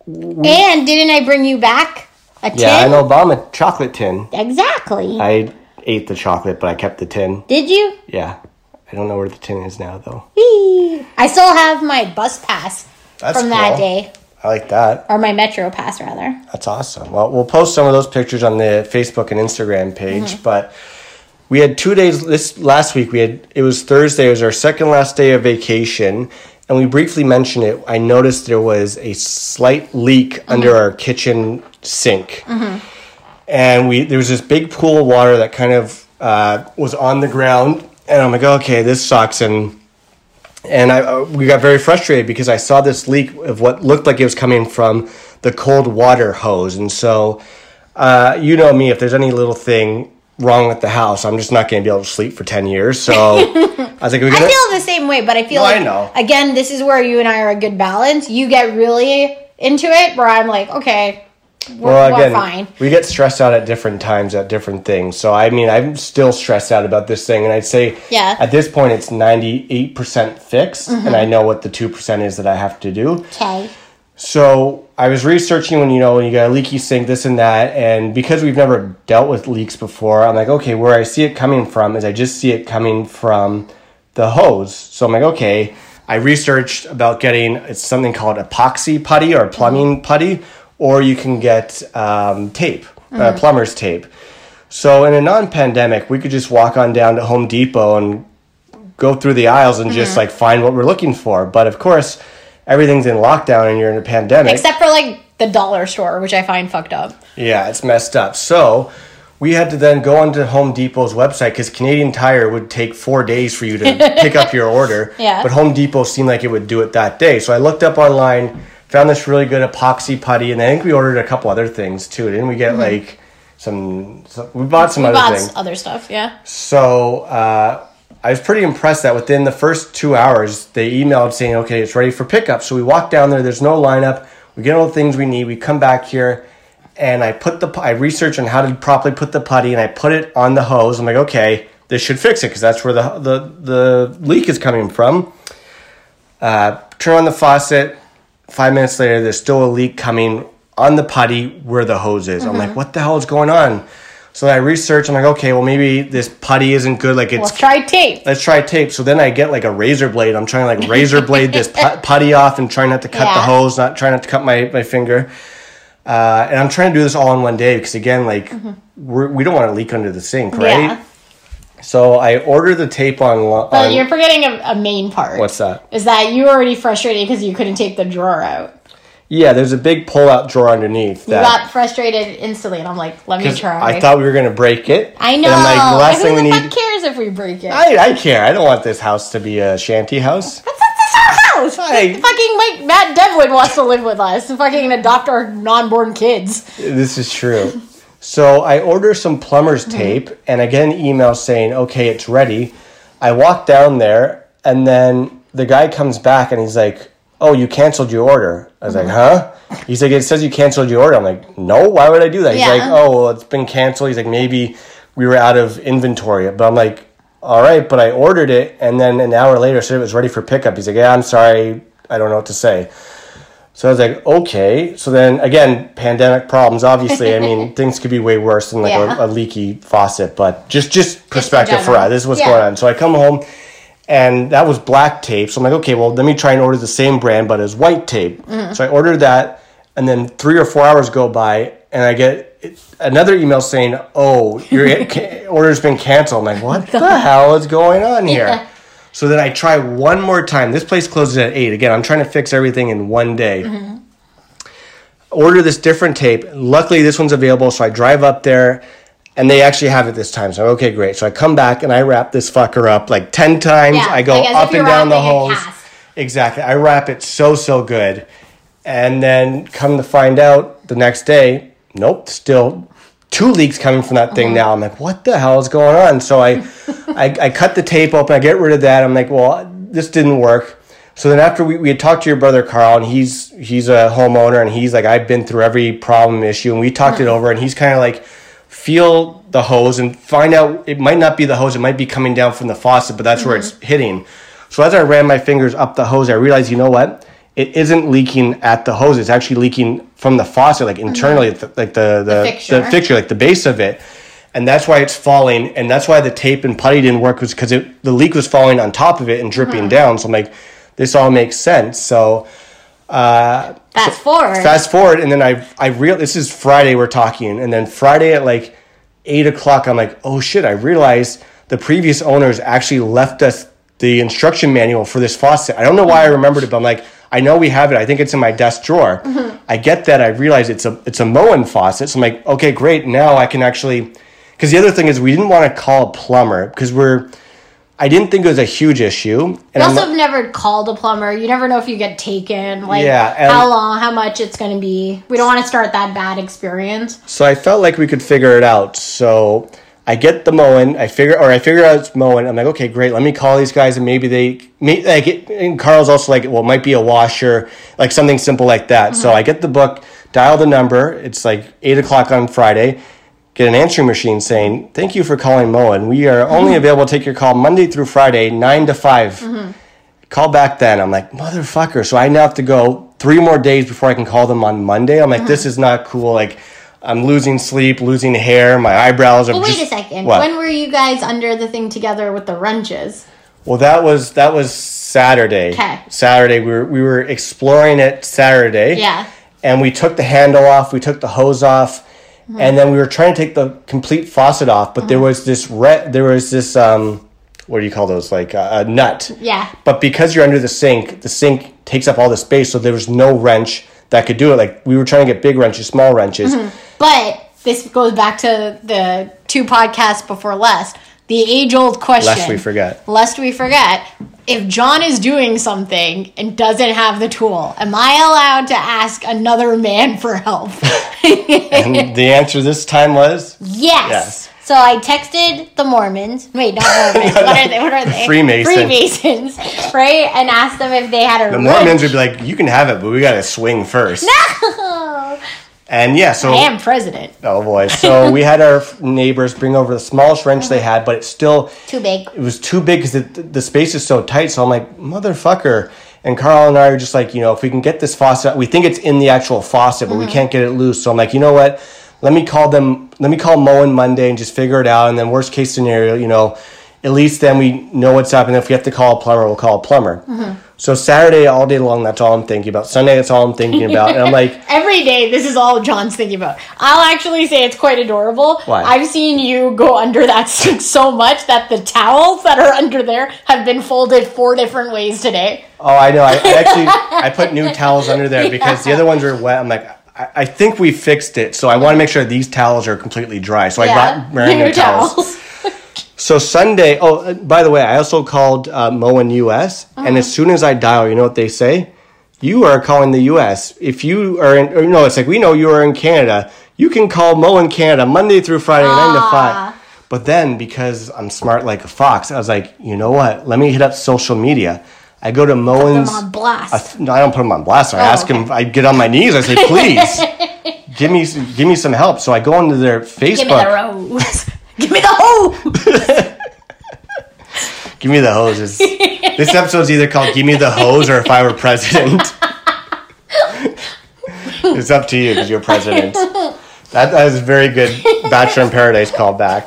And didn't I bring you back a tin? yeah, an Obama chocolate tin. Exactly. I ate the chocolate, but I kept the tin. Did you? Yeah. I don't know where the tin is now though. Whee! I still have my bus pass That's from that cool. day, I like that. or my metro pass rather. That's awesome. Well, we'll post some of those pictures on the Facebook and Instagram page. Mm-hmm. But we had two days this last week. We had it was Thursday. It was our second last day of vacation, and we briefly mentioned it. I noticed there was a slight leak mm-hmm. under our kitchen sink, mm-hmm. and we there was this big pool of water that kind of uh, was on the ground, and I'm like, okay, this sucks, and and I uh, we got very frustrated because I saw this leak of what looked like it was coming from the cold water hose, and so uh, you know me, if there's any little thing wrong with the house, I'm just not going to be able to sleep for ten years. So [LAUGHS] I was like, I gonna. feel the same way, but I feel No, I like know. again, this is where you and I are a good balance. You get really into it, where I'm like, okay, we're, well, we're again, fine. we get stressed out at different times at different things. So I mean, I'm still stressed out about this thing, and I'd say Yeah. Mm-hmm. at this point it's 98 percent fixed, and I know what the two percent is that I have to do. Okay. So I was researching when you know when you got a leaky sink, this and that, and because we've never dealt with leaks before, I'm like, okay, where I see it coming from is I just see it coming from the hose. So I'm like, okay. I researched about getting it's something called epoxy putty or plumbing putty, or you can get um, tape, uh, plumber's tape. So in a non-pandemic, we could just walk on down to Home Depot and go through the aisles and just like find what we're looking for. But of course, everything's in lockdown and you're in a pandemic. Except for like the dollar store, which I find fucked up. yeah, it's messed up. So we had to then go onto Home Depot's website because Canadian Tire would take four days for you to [LAUGHS] pick up your order. Yeah. But Home Depot seemed like it would do it that day. So I looked up online, found this really good epoxy putty, and I think we ordered a couple other things too. Didn't we get like some, some? We bought some other stuff? We other bought other stuff, yeah. So uh, I was pretty impressed that within the first two hours, they emailed saying, okay, it's ready for pickup. So we walk down there, there's no lineup. We get all the things we need. We come back here, and I put the, I research on how to properly put the putty, and I put it on the hose. I'm like, okay, this should fix it because that's where the, the, the leak is coming from. Uh, turn on the faucet. Five minutes later, there's still a leak coming on the putty where the hose is. I'm like, what the hell is going on? So I research. I'm like, okay, well maybe this putty isn't good. Like it's Let's try tape. let's try tape. So then I get like a razor blade. I'm trying to like razor blade this pu- [LAUGHS] putty off and trying not to cut the hose, not trying not to cut my, my finger. Uh, and I'm trying to do this all in one day because again, like we're, we don't want to leak under the sink, right? Mm-hmm. Yeah. So I order the tape on. But you're forgetting a, a main part. what's that? Is that you were already frustrated because you couldn't take the drawer out. Yeah, there's a big pull-out drawer underneath. You got frustrated instantly, and I'm like, let me try. I thought we were gonna break it. I know. And I'm like, the last Who thing we need. cares if we break it? I, I care. I don't want this house to be a shanty house. That's our house. Fucking Mike Matt Devlin wants to live with us. and Fucking adopt our non-born kids. This is true. So I order some plumber's Mm-hmm. tape and I get an email saying, okay, it's ready. I walk down there and then the guy comes back and he's like, oh, you canceled your order. I was like, Mm-hmm. huh? He's like, it says you canceled your order. I'm like, no, why would I do that? He's Yeah. like, oh, well, it's been canceled. He's like, maybe we were out of inventory. But I'm like, all right, but I ordered it and then an hour later said it was ready for pickup. He's like, yeah, I'm sorry. I don't know what to say. So I was like, okay. So then again, pandemic problems. Obviously, I mean, [LAUGHS] things could be way worse than like Yeah. a, a leaky faucet, but just just perspective for general. us. This is what's Yeah. going on. So I come home, and that was black tape. So I'm like, okay, well, let me try and order the same brand, but as white tape. Mm-hmm. So I ordered that, and then three or four hours go by, and I get another email saying, "Oh, your [LAUGHS] order's been canceled." I'm like, what the hell is going on [LAUGHS] here? Yeah. So then I try one more time. This place closes at eight. Again, I'm trying to fix everything in one day. Order this different tape. Luckily, this one's available. So I drive up there and they actually have it this time. So, okay, great. So I come back and I wrap this fucker up like 10 times. Yeah, I go like up and down the holes. Exactly. I wrap it so, so good. And then come to find out the next day, nope, still two leaks coming from that Uh-huh. thing now. I'm like, what the hell is going on? So I, [LAUGHS] I, I cut the tape open, I get rid of that. I'm like, well, this didn't work. So then after we, we had talked to your brother Carl, and he's he's a homeowner, and he's like, I've been through every problem issue, and we talked it over, and he's kind of like, feel the hose and find out it might not be the hose, it might be coming down from the faucet, but that's where it's hitting. So as I ran my fingers up the hose, I realized, you know what? It isn't leaking at the hose. It's actually leaking from the faucet, like mm-hmm. internally, th- like the the, fixture. the fixture, like the base of it. And that's why it's falling. And that's why the tape and putty didn't work was because the leak was falling on top of it and dripping mm-hmm. down. So I'm like, this all makes sense. So uh, Fast forward. fast forward, and then I I real this is Friday we're talking, and then Friday at like eight o'clock, I'm like, oh shit! I realized the previous owners actually left us the instruction manual for this faucet. I don't know why I remembered it, but I'm like, I know we have it. I think it's in my desk drawer. Mm-hmm. I get that. I realize it's a it's a Moen faucet, so I'm like, okay, great. Now I can actually, because the other thing is we didn't want to call a plumber because we're. I didn't think it was a huge issue, and You I'm also have never called a plumber. You never know if you get taken. Like Yeah, how long, how much it's going to be. We don't want to start that bad experience. So I felt like we could figure it out. So I get the Moen. I figure, or I figure out it's Moen. I'm like, okay, great. Let me call these guys, and maybe they, may, like, it, and Carl's also like, well, it might be a washer, like something simple like that. So mm-hmm. I get the book, dial the number. It's like eight o'clock on Friday. Get an answering machine saying, "Thank you for calling Moen. We are mm-hmm. only available to take your call Monday through Friday, nine to 5 mm-hmm. Call back then. I'm like, motherfucker. So I now have to go three more days before I can call them on Monday. I'm like, this is not cool. Like, I'm losing sleep, losing hair, my eyebrows are Well, wait a second. What? When were you guys under the thing together with the wrenches? Well, that was that was Saturday. 'Kay. Saturday. We were we were exploring it Saturday. Yeah. And we took the handle off. We took the hose off, Mm-hmm. and then we were trying to take the complete faucet off. But there was this re- There was this um, what do you call those? Like a, a nut. Yeah. But because you're under the sink, the sink takes up all the space, so there was no wrench that could do it. Like we were trying to get big wrenches, small wrenches. Mm-hmm. But this goes back to the two podcasts before last. The age old question. Lest we forget. Lest we forget. If John is doing something and doesn't have the tool, am I allowed to ask another man for help? And the answer this time was yes. Yes. So I texted the Mormons. Wait, not Mormons. [LAUGHS] what are they? What are they? Freemason. Freemasons, right? And asked them if they had a the wrench. Mormons would be like, "You can have it, but we got to swing first. Oh, And yeah, so I am president. oh boy, so [LAUGHS] we had our neighbors bring over the smallest wrench they had, but it's still Too big. it was too big because the, the space is so tight. So I'm like, motherfucker. And Carl and I are just like, you know, if we can get this faucet, we think it's in the actual faucet, but we mm-hmm. can't get it loose. So I'm like, you know what? Let me call them. Let me call Moen Monday and just figure it out. And then worst case scenario, you know, at least then we know what's up. And if we have to call a plumber, we'll call a plumber. Mm-hmm. So Saturday all day long, that's all I'm thinking about. Sunday, that's all I'm thinking about. And I'm like, [LAUGHS] Every day, this is all John's thinking about. I'll actually say it's quite adorable. Why? I've seen you go under that sink so much that the towels that are under there have been folded four different ways today. Oh, I know. I, I actually [LAUGHS] I put new towels under there because the other ones were wet. I'm like, I, I think we fixed it, so I want to make sure these towels are completely dry. So I brought brand new, [LAUGHS] towels. So Sunday. Oh, uh, by the way, I also called uh, Moen US, and as soon as I dial, you know what they say? You are calling the US. If you are in, or no, it's like we know you are in Canada. You can call Moen Canada Monday through Friday, nine to five. But then, because I'm smart like a fox, I was like, you know what? Let me hit up social media. I go to Moen's. on blast. I no, I don't put him on blast. I ask him. I get on my knees. I say, please, [LAUGHS] give me, give me some help. So I go into their Facebook. Give me the rose. Give me the hose. [LAUGHS] Give me the hoses. this episode's either called "Give Me the Hose" or "If I Were President." [LAUGHS] it's up to you because you're president. That, that is a very good Bachelor in Paradise callback.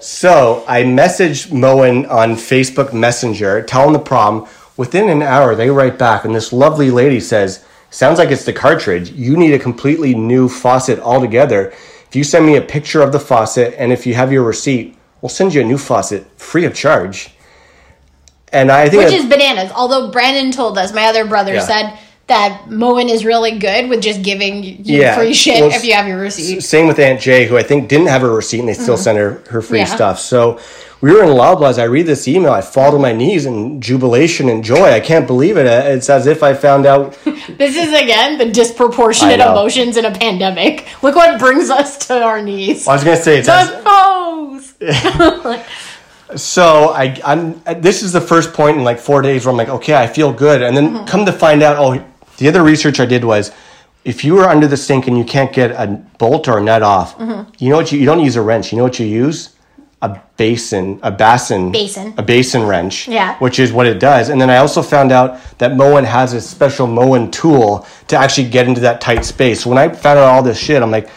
So I messaged Moen on Facebook Messenger, tell him the problem. Within an hour, they write back, and this lovely lady says, "Sounds like it's the cartridge. You need a completely new faucet altogether. If you send me a picture of the faucet, and if you have your receipt, we'll send you a new faucet free of charge." and I think which that- is bananas. Although Brandon told us, my other brother Yeah. said that Moen is really good with just giving you Yeah. free shit Well, if you have your receipt. Same with Aunt Jay, who I think didn't have a receipt, and they still sent her her free Mm-hmm. Yeah. stuff. So we were in Loblaws. I read this email. I fall to my knees in jubilation and joy. I can't believe it. It's as if I found out. [LAUGHS] This is again the disproportionate emotions in a pandemic. Look what brings us to our knees. I was gonna say it's as, The foes. [LAUGHS] so. I I'm this is the first point in like four days where I'm like, okay, I feel good, and then Mm-hmm. come to find out, oh, the other research I did was. If you are under the sink and you can't get a bolt or a nut off, Mm-hmm. you know what you, you don't use a wrench. You know what you use? A basin, a basin, Basin. a basin wrench. Yeah. Which is what it does. And then I also found out that Moen has a special Moen tool to actually get into that tight space. So when I found out all this shit, I'm like,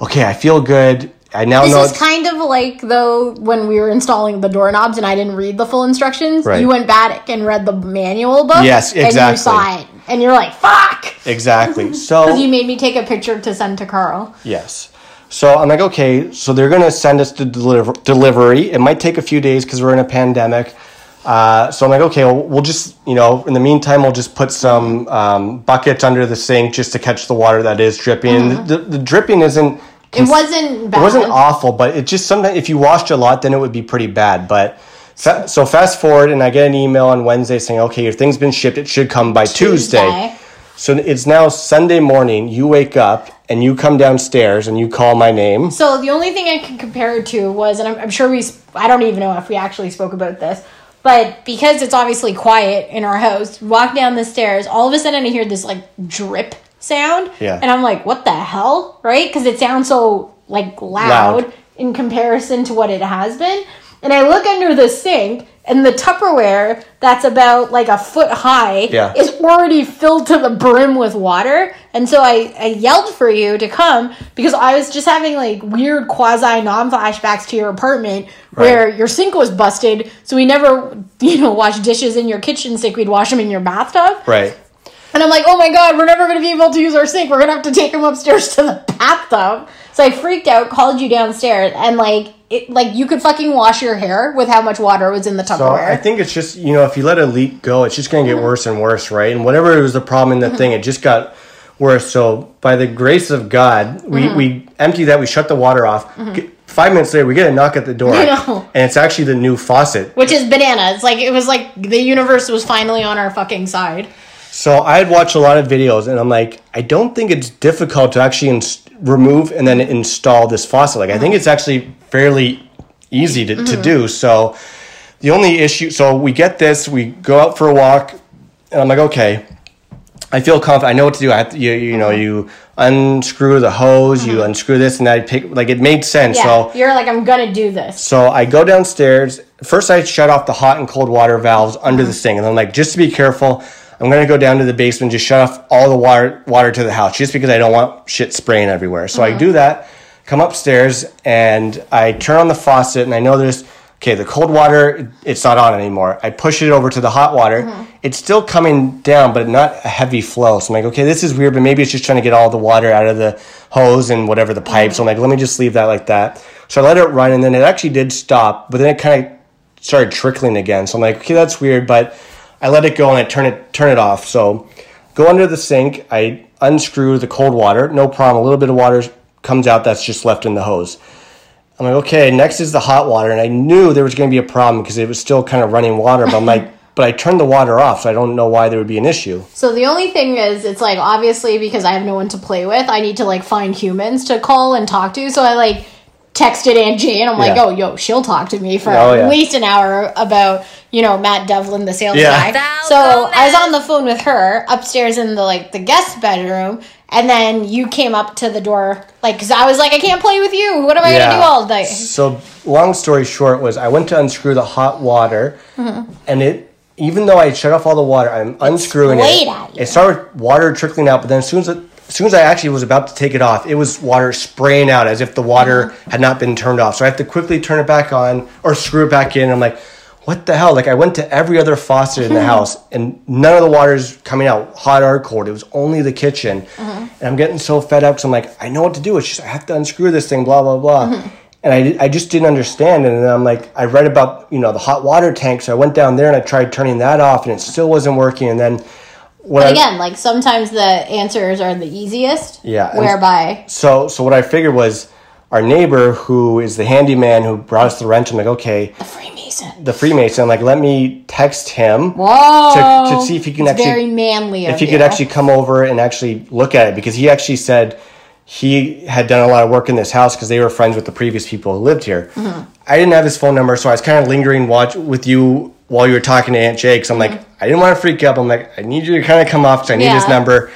okay, I feel good. I now This know. is kind of like though when we were installing the doorknobs and I didn't read the full instructions. Right. You went back and read the manual book. Yes, And you exactly. saw it, and you're like, "Fuck!" exactly. [LAUGHS] So you made me take a picture to send to Carl. yes. So I'm like, okay, so they're gonna send us the deliver- delivery. It might take a few days because we're in a pandemic. Uh, so I'm like, okay, well, we'll just, you know, in the meantime, we'll just put some um, buckets under the sink just to catch the water that is dripping. The, the dripping isn't. It wasn't bad. It wasn't awful, but it just sometimes if you washed a lot, then it would be pretty bad. But fa- so fast forward, and I get an email on Wednesday saying, "Okay, your thing's been shipped. It should come by Tuesday." Tuesday. So it's now Sunday morning. You wake up and you come downstairs and you call my name. So the only thing I can compare it to was, and I'm, I'm sure we, I don't even know if we actually spoke about this, but because it's obviously quiet in our house, walk down the stairs, all of a sudden I hear this like drip sound. Yeah. And I'm like, what the hell? Right? Because it sounds so like loud, Loud. in comparison to what it has been. And I look under the sink, and the Tupperware that's about like a foot high Yeah. is already filled to the brim with water. And so I, I yelled for you to come because I was just having like weird quasi non flashbacks to your apartment where your sink was busted. So we never, [LAUGHS] you know, wash dishes in your kitchen sink. We'd wash them in your bathtub. Right. And I'm like, oh my god, we're never going to be able to use our sink. We're going to have to take them upstairs [LAUGHS] to the bathtub. So I freaked out, called you downstairs, and like, it, like you could fucking wash your hair with how much water was in the tub. So I think it's just you know if you let a leak go, it's just going to get mm-hmm. worse and worse, right? And whatever was the problem in the mm-hmm. thing, it just got worse. So by the grace of God, we mm-hmm. we empty that, we shut the water off. Get- Five minutes later, we get a knock at the door, [LAUGHS] I know. and it's actually the new faucet. which is bananas. Like it was like the universe was finally on our fucking side. So I had watched a lot of videos, and I'm like, I don't think it's difficult to actually remove and then install this faucet. Like, I think mm-hmm. it's actually fairly easy to, to mm-hmm. do. So the only issue, so we get this, we go out for a walk, and I'm like, okay, I feel confident. I know what to do. I have to, you, you know, mm-hmm. you unscrew the hose, you unscrew this, and I pick like it made sense. Yeah, So you're like, I'm gonna do this. so I go downstairs. First, I shut off the hot and cold water valves under the sink, and I'm like, just to be careful, I'm gonna go down to the basement, just shut off all the water water to the house, just because I don't want shit spraying everywhere. So I uh-huh. do that. Come upstairs and I turn on the faucet, and I know there's okay. The cold water, it's not on anymore. I push it over to the hot water. Uh-huh. It's still coming down, but not a heavy flow. So I'm like, okay, this is weird, but maybe it's just trying to get all the water out of the hose and whatever the pipe. Uh-huh. So I'm like, let me just leave that like that. So I let it run, and then it actually did stop, but then it kind of started trickling again. So I'm like, okay, that's weird, but I let it go and I turn it turn it off. So go under the sink. I unscrew the cold water. No problem. A little bit of water comes out that's just left in the hose. I'm like, okay, next is the hot water, and I knew there was going to be a problem because it was still kind of running water. But I'm like, [LAUGHS] but I turned the water off, so I don't know why there would be an issue. So the only thing is, it's like obviously because I have no one to play with, I need to like find humans to call and talk to. So I like texted Aunt Jay and I'm like, Yeah. oh, yo, she'll talk to me for Oh, at yeah. least an hour about you know Matt Devlin, the sales Yeah. guy. Val so I was on the phone with her upstairs in the like the guest bedroom. And then you came up to the door, like, because I was like, I can't play with you. What am I gonna do all day? So long story short was I went to unscrew the hot water, Mm-hmm. and it even though I shut off all the water, I'm unscrewing sprayed it. at you. It started with water trickling out, but then as soon as it, as soon as I actually was about to take it off, it was water spraying out as if the water Mm-hmm. had not been turned off. So I have to quickly turn it back on or screw it back in. I'm like, what the hell? Like I went to every other faucet in the house, and none of the water's coming out hot or cold. It was only the kitchen, Mm-hmm. and I'm getting so fed up because I'm like, I know what to do. It's just I have to unscrew this thing. Blah blah blah. Mm-hmm. and I, I just didn't understand. And then I'm like, I read about you know the hot water tank, so I went down there and I tried turning that off, and it still wasn't working. And then what But I, again, like sometimes the answers are the easiest. Yeah, Whereby so so what I figured was our neighbor who is the handyman who brought us the wrench. I'm like, okay, the Freemason. the Freemason. Like, let me text him. Whoa. to see if he can It's actually- very manly. if he could actually come over and actually look at it because he actually said he had done a lot of work in this house because they were friends with the previous people who lived here. Mm-hmm. I didn't have his phone number, so I was kind of lingering watch with you while you were talking to Aunt Jake. So I'm like, I didn't want to freak you up. I'm like, I need you to kind of come off because I need his Mm-hmm. Number.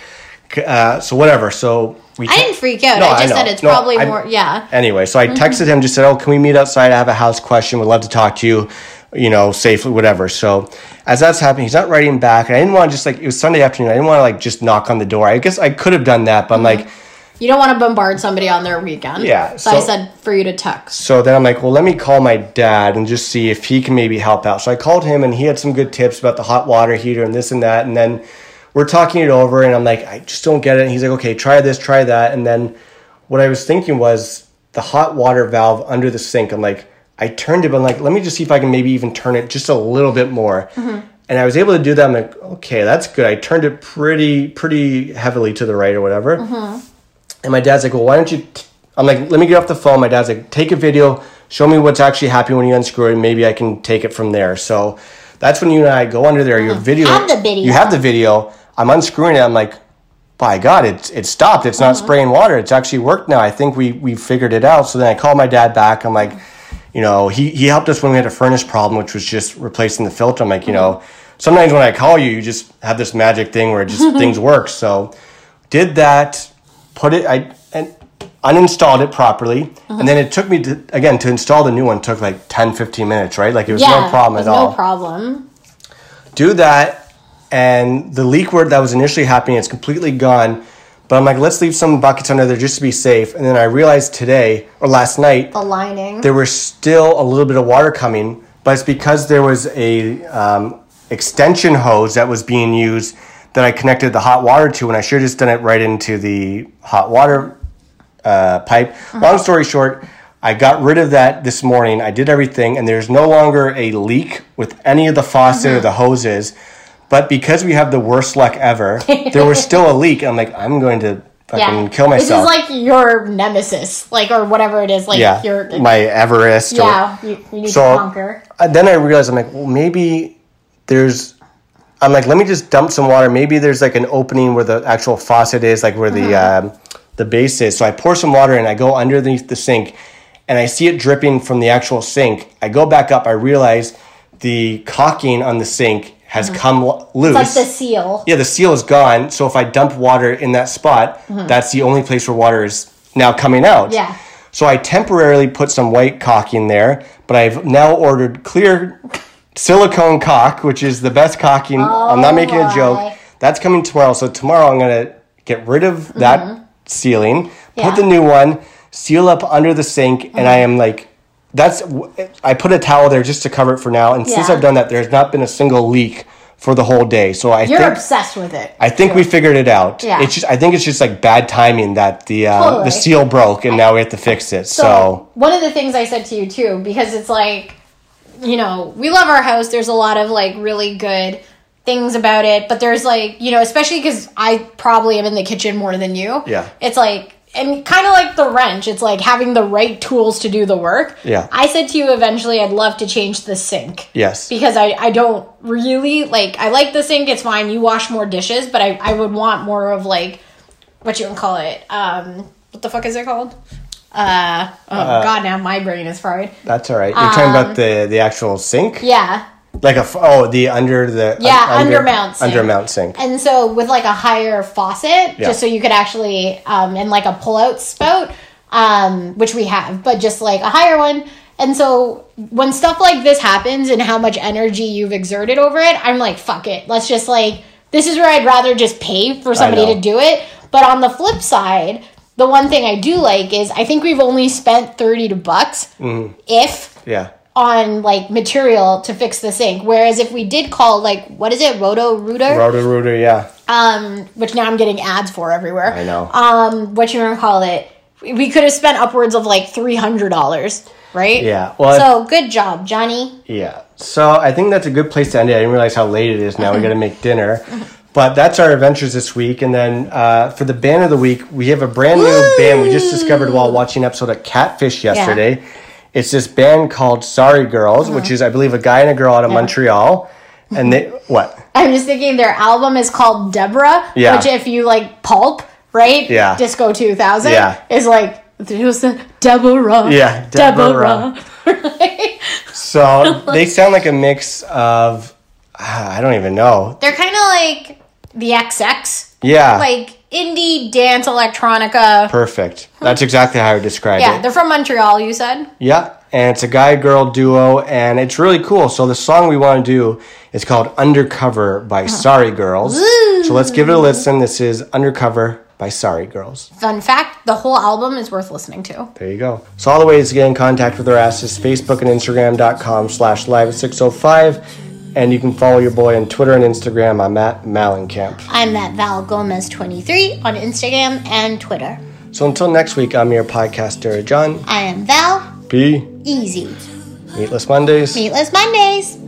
Uh, so whatever. So we. I didn't freak out. No, I just know. said it's No, probably I'm- more. Yeah. Anyway, so I texted him, just said, "Oh, can we meet outside? I have a house question. Would love to talk to you, you know, safely, whatever." So as that's happening, he's not writing back, and I didn't want to just like it was Sunday afternoon. I didn't want to like just knock on the door. I guess I could have done that, but I'm like, You don't want to bombard somebody on their weekend. Yeah, So, I said for you to text. so then I'm like, well, let me call my dad and just see if he can maybe help out. So I called him, and he had some good tips about the hot water heater and this and that, and then. We're talking it over, and I'm like, I just don't get it. And he's like, okay, try this, try that. And then what I was thinking was the hot water valve under the sink. I'm like, I turned it, but I'm like, let me just see if I can maybe even turn it just a little bit more. Mm-hmm. And I was able to do that. I'm like, okay, that's good. I turned it pretty, pretty heavily to the right or whatever. Mm-hmm. And my dad's like, well, why don't you? T-? I'm like, let me get off the phone. My dad's like, take a video, show me what's actually happening when you unscrew it, maybe I can take it from there. So that's when you and I go under there. Your oh, video, Have the video. You have the video. I'm unscrewing it. I'm like, by God, it's it stopped. It's not uh-huh. spraying water. It's actually worked now. I think we we figured it out. So then I called my dad back. I'm like, you know, he he helped us when we had a furnace problem, which was just replacing the filter. I'm like, you know, mm-hmm. sometimes when I call you, you just have this magic thing where it just [LAUGHS] things work. So did that, put it, I and uninstalled it properly, and then it took me to again to install the new one took like 10, 15 minutes, right? Like it was Yeah. no problem at was all No problem. do that and the leak word that was initially happening it's completely gone but i'm like let's leave some buckets under there just to be safe and then i realized today or last night The lining. there was still a little bit of water coming but it's because there was a um, extension hose that was being used that i connected the hot water to and i should have just done it right into the hot water uh, pipe. Long story short, I got rid of that this morning. I did everything, and there's no longer a leak with any of the faucet or the hoses. But because we have the worst luck ever, there was still a leak. I'm like, I'm going to fucking kill myself. This is like your nemesis, like or whatever it is, like yeah, your my Everest. or- yeah. You, you need So- to conquer. uh, then I realized I'm like, well, maybe there's. I'm like, let me just dump some water. Maybe there's like an opening where the actual faucet is, like where the uh-huh. um, the base is. So I pour some water and I go underneath the sink, and I see it dripping from the actual sink. I go back up. I realize the caulking on the sink has uh-huh. come loose. It's like the seal. Yeah, the seal is gone. So if I dump water in that spot, uh-huh. that's the only place where water is now coming out. Yeah. So I temporarily put some white caulk in there, but I've now ordered clear silicone caulk, which is the best caulking. I'm not making a joke. That's coming tomorrow. So tomorrow I'm gonna get rid of that sealing, Yeah. put the new one, seal up under the sink, and I am like. That's I put a towel there just to cover it for now, and since I've done that, there's not been a single leak for the whole day. So I You're think obsessed with it. I think we figured it out. Yeah. It's just I think it's just like bad timing that the uh, Totally. the seal broke and now we have to fix it. So, So one of the things I said to you too, because it's like, you know, we love our house. There's a lot of like really good things about it, but there's like, you know, especially because I probably am in the kitchen more than you. Yeah. It's like, and kind of like the wrench, it's like having the right tools to do the work. Yeah. I said to you eventually, I'd love to change the sink. yes. Because I, I don't really like I like the sink, it's fine. You wash more dishes, but I, I would want more of like what you would call it. Um what the fuck is it called? Uh oh god now my brain is fried. That's all right. You're talking about the the actual sink? Um, Yeah. Like a f- oh, the under the Yeah, under undermount sink. undermount sink. And so with like a higher faucet, Yeah. just so you could actually um and like a pull out spout, um, which we have, but just like a higher one. And so when stuff like this happens and how much energy you've exerted over it, I'm like, fuck it. Let's just like this is where I'd rather just pay for somebody to do it. But on the flip side, the one thing I do like is I think we've only spent 30 to bucks if yeah. on like material to fix the sink. Whereas if we did call like what is it, Roto Rooter? Roto rooter, yeah. um, which now I'm getting ads for everywhere. I know. Um, what you want to call it? we could have spent upwards of like three hundred dollars, right? Yeah, well, so good job, Johnny. Yeah. So I think that's a good place to end it. I didn't realize how late it is now. We [LAUGHS] got to make dinner. But that's our adventures this week. And then uh, for the band of the week, we have a brand new band we just discovered while watching an episode of Catfish yesterday. It's this band called Sorry Girls, which is, I believe, a guy and a girl out of Montreal. And they, [LAUGHS] what? I'm just thinking their album is called Deborah, Yeah. which if you like pulp, right? Yeah. Disco 2000 Yeah. is like it was the Deborah. Yeah, Deborah. [LAUGHS] So [LAUGHS] they sound like a mix of, ah, I don't even know. They're kind of like the XX, Yeah. like indie dance electronica. perfect. That's exactly how I would describe Yeah, it. Yeah, they're from Montreal. You said. Yeah, and it's a guy girl duo, and it's really cool. So the song we want to do is called Undercover by Sorry Girls. So let's give it a listen. This is Undercover by Sorry Girls. Fun fact: the whole album is worth listening to. There you go. So all the ways to get in contact with our ass is Facebook and Instagram.com slash live at 605. And you can follow your boy on Twitter and Instagram. I'm at Malencamp. I'm at Val Gomez 23 on Instagram and Twitter. So until next week, I'm your podcaster, John. I am Val. Be Easy. Meatless Mondays. Meatless Mondays.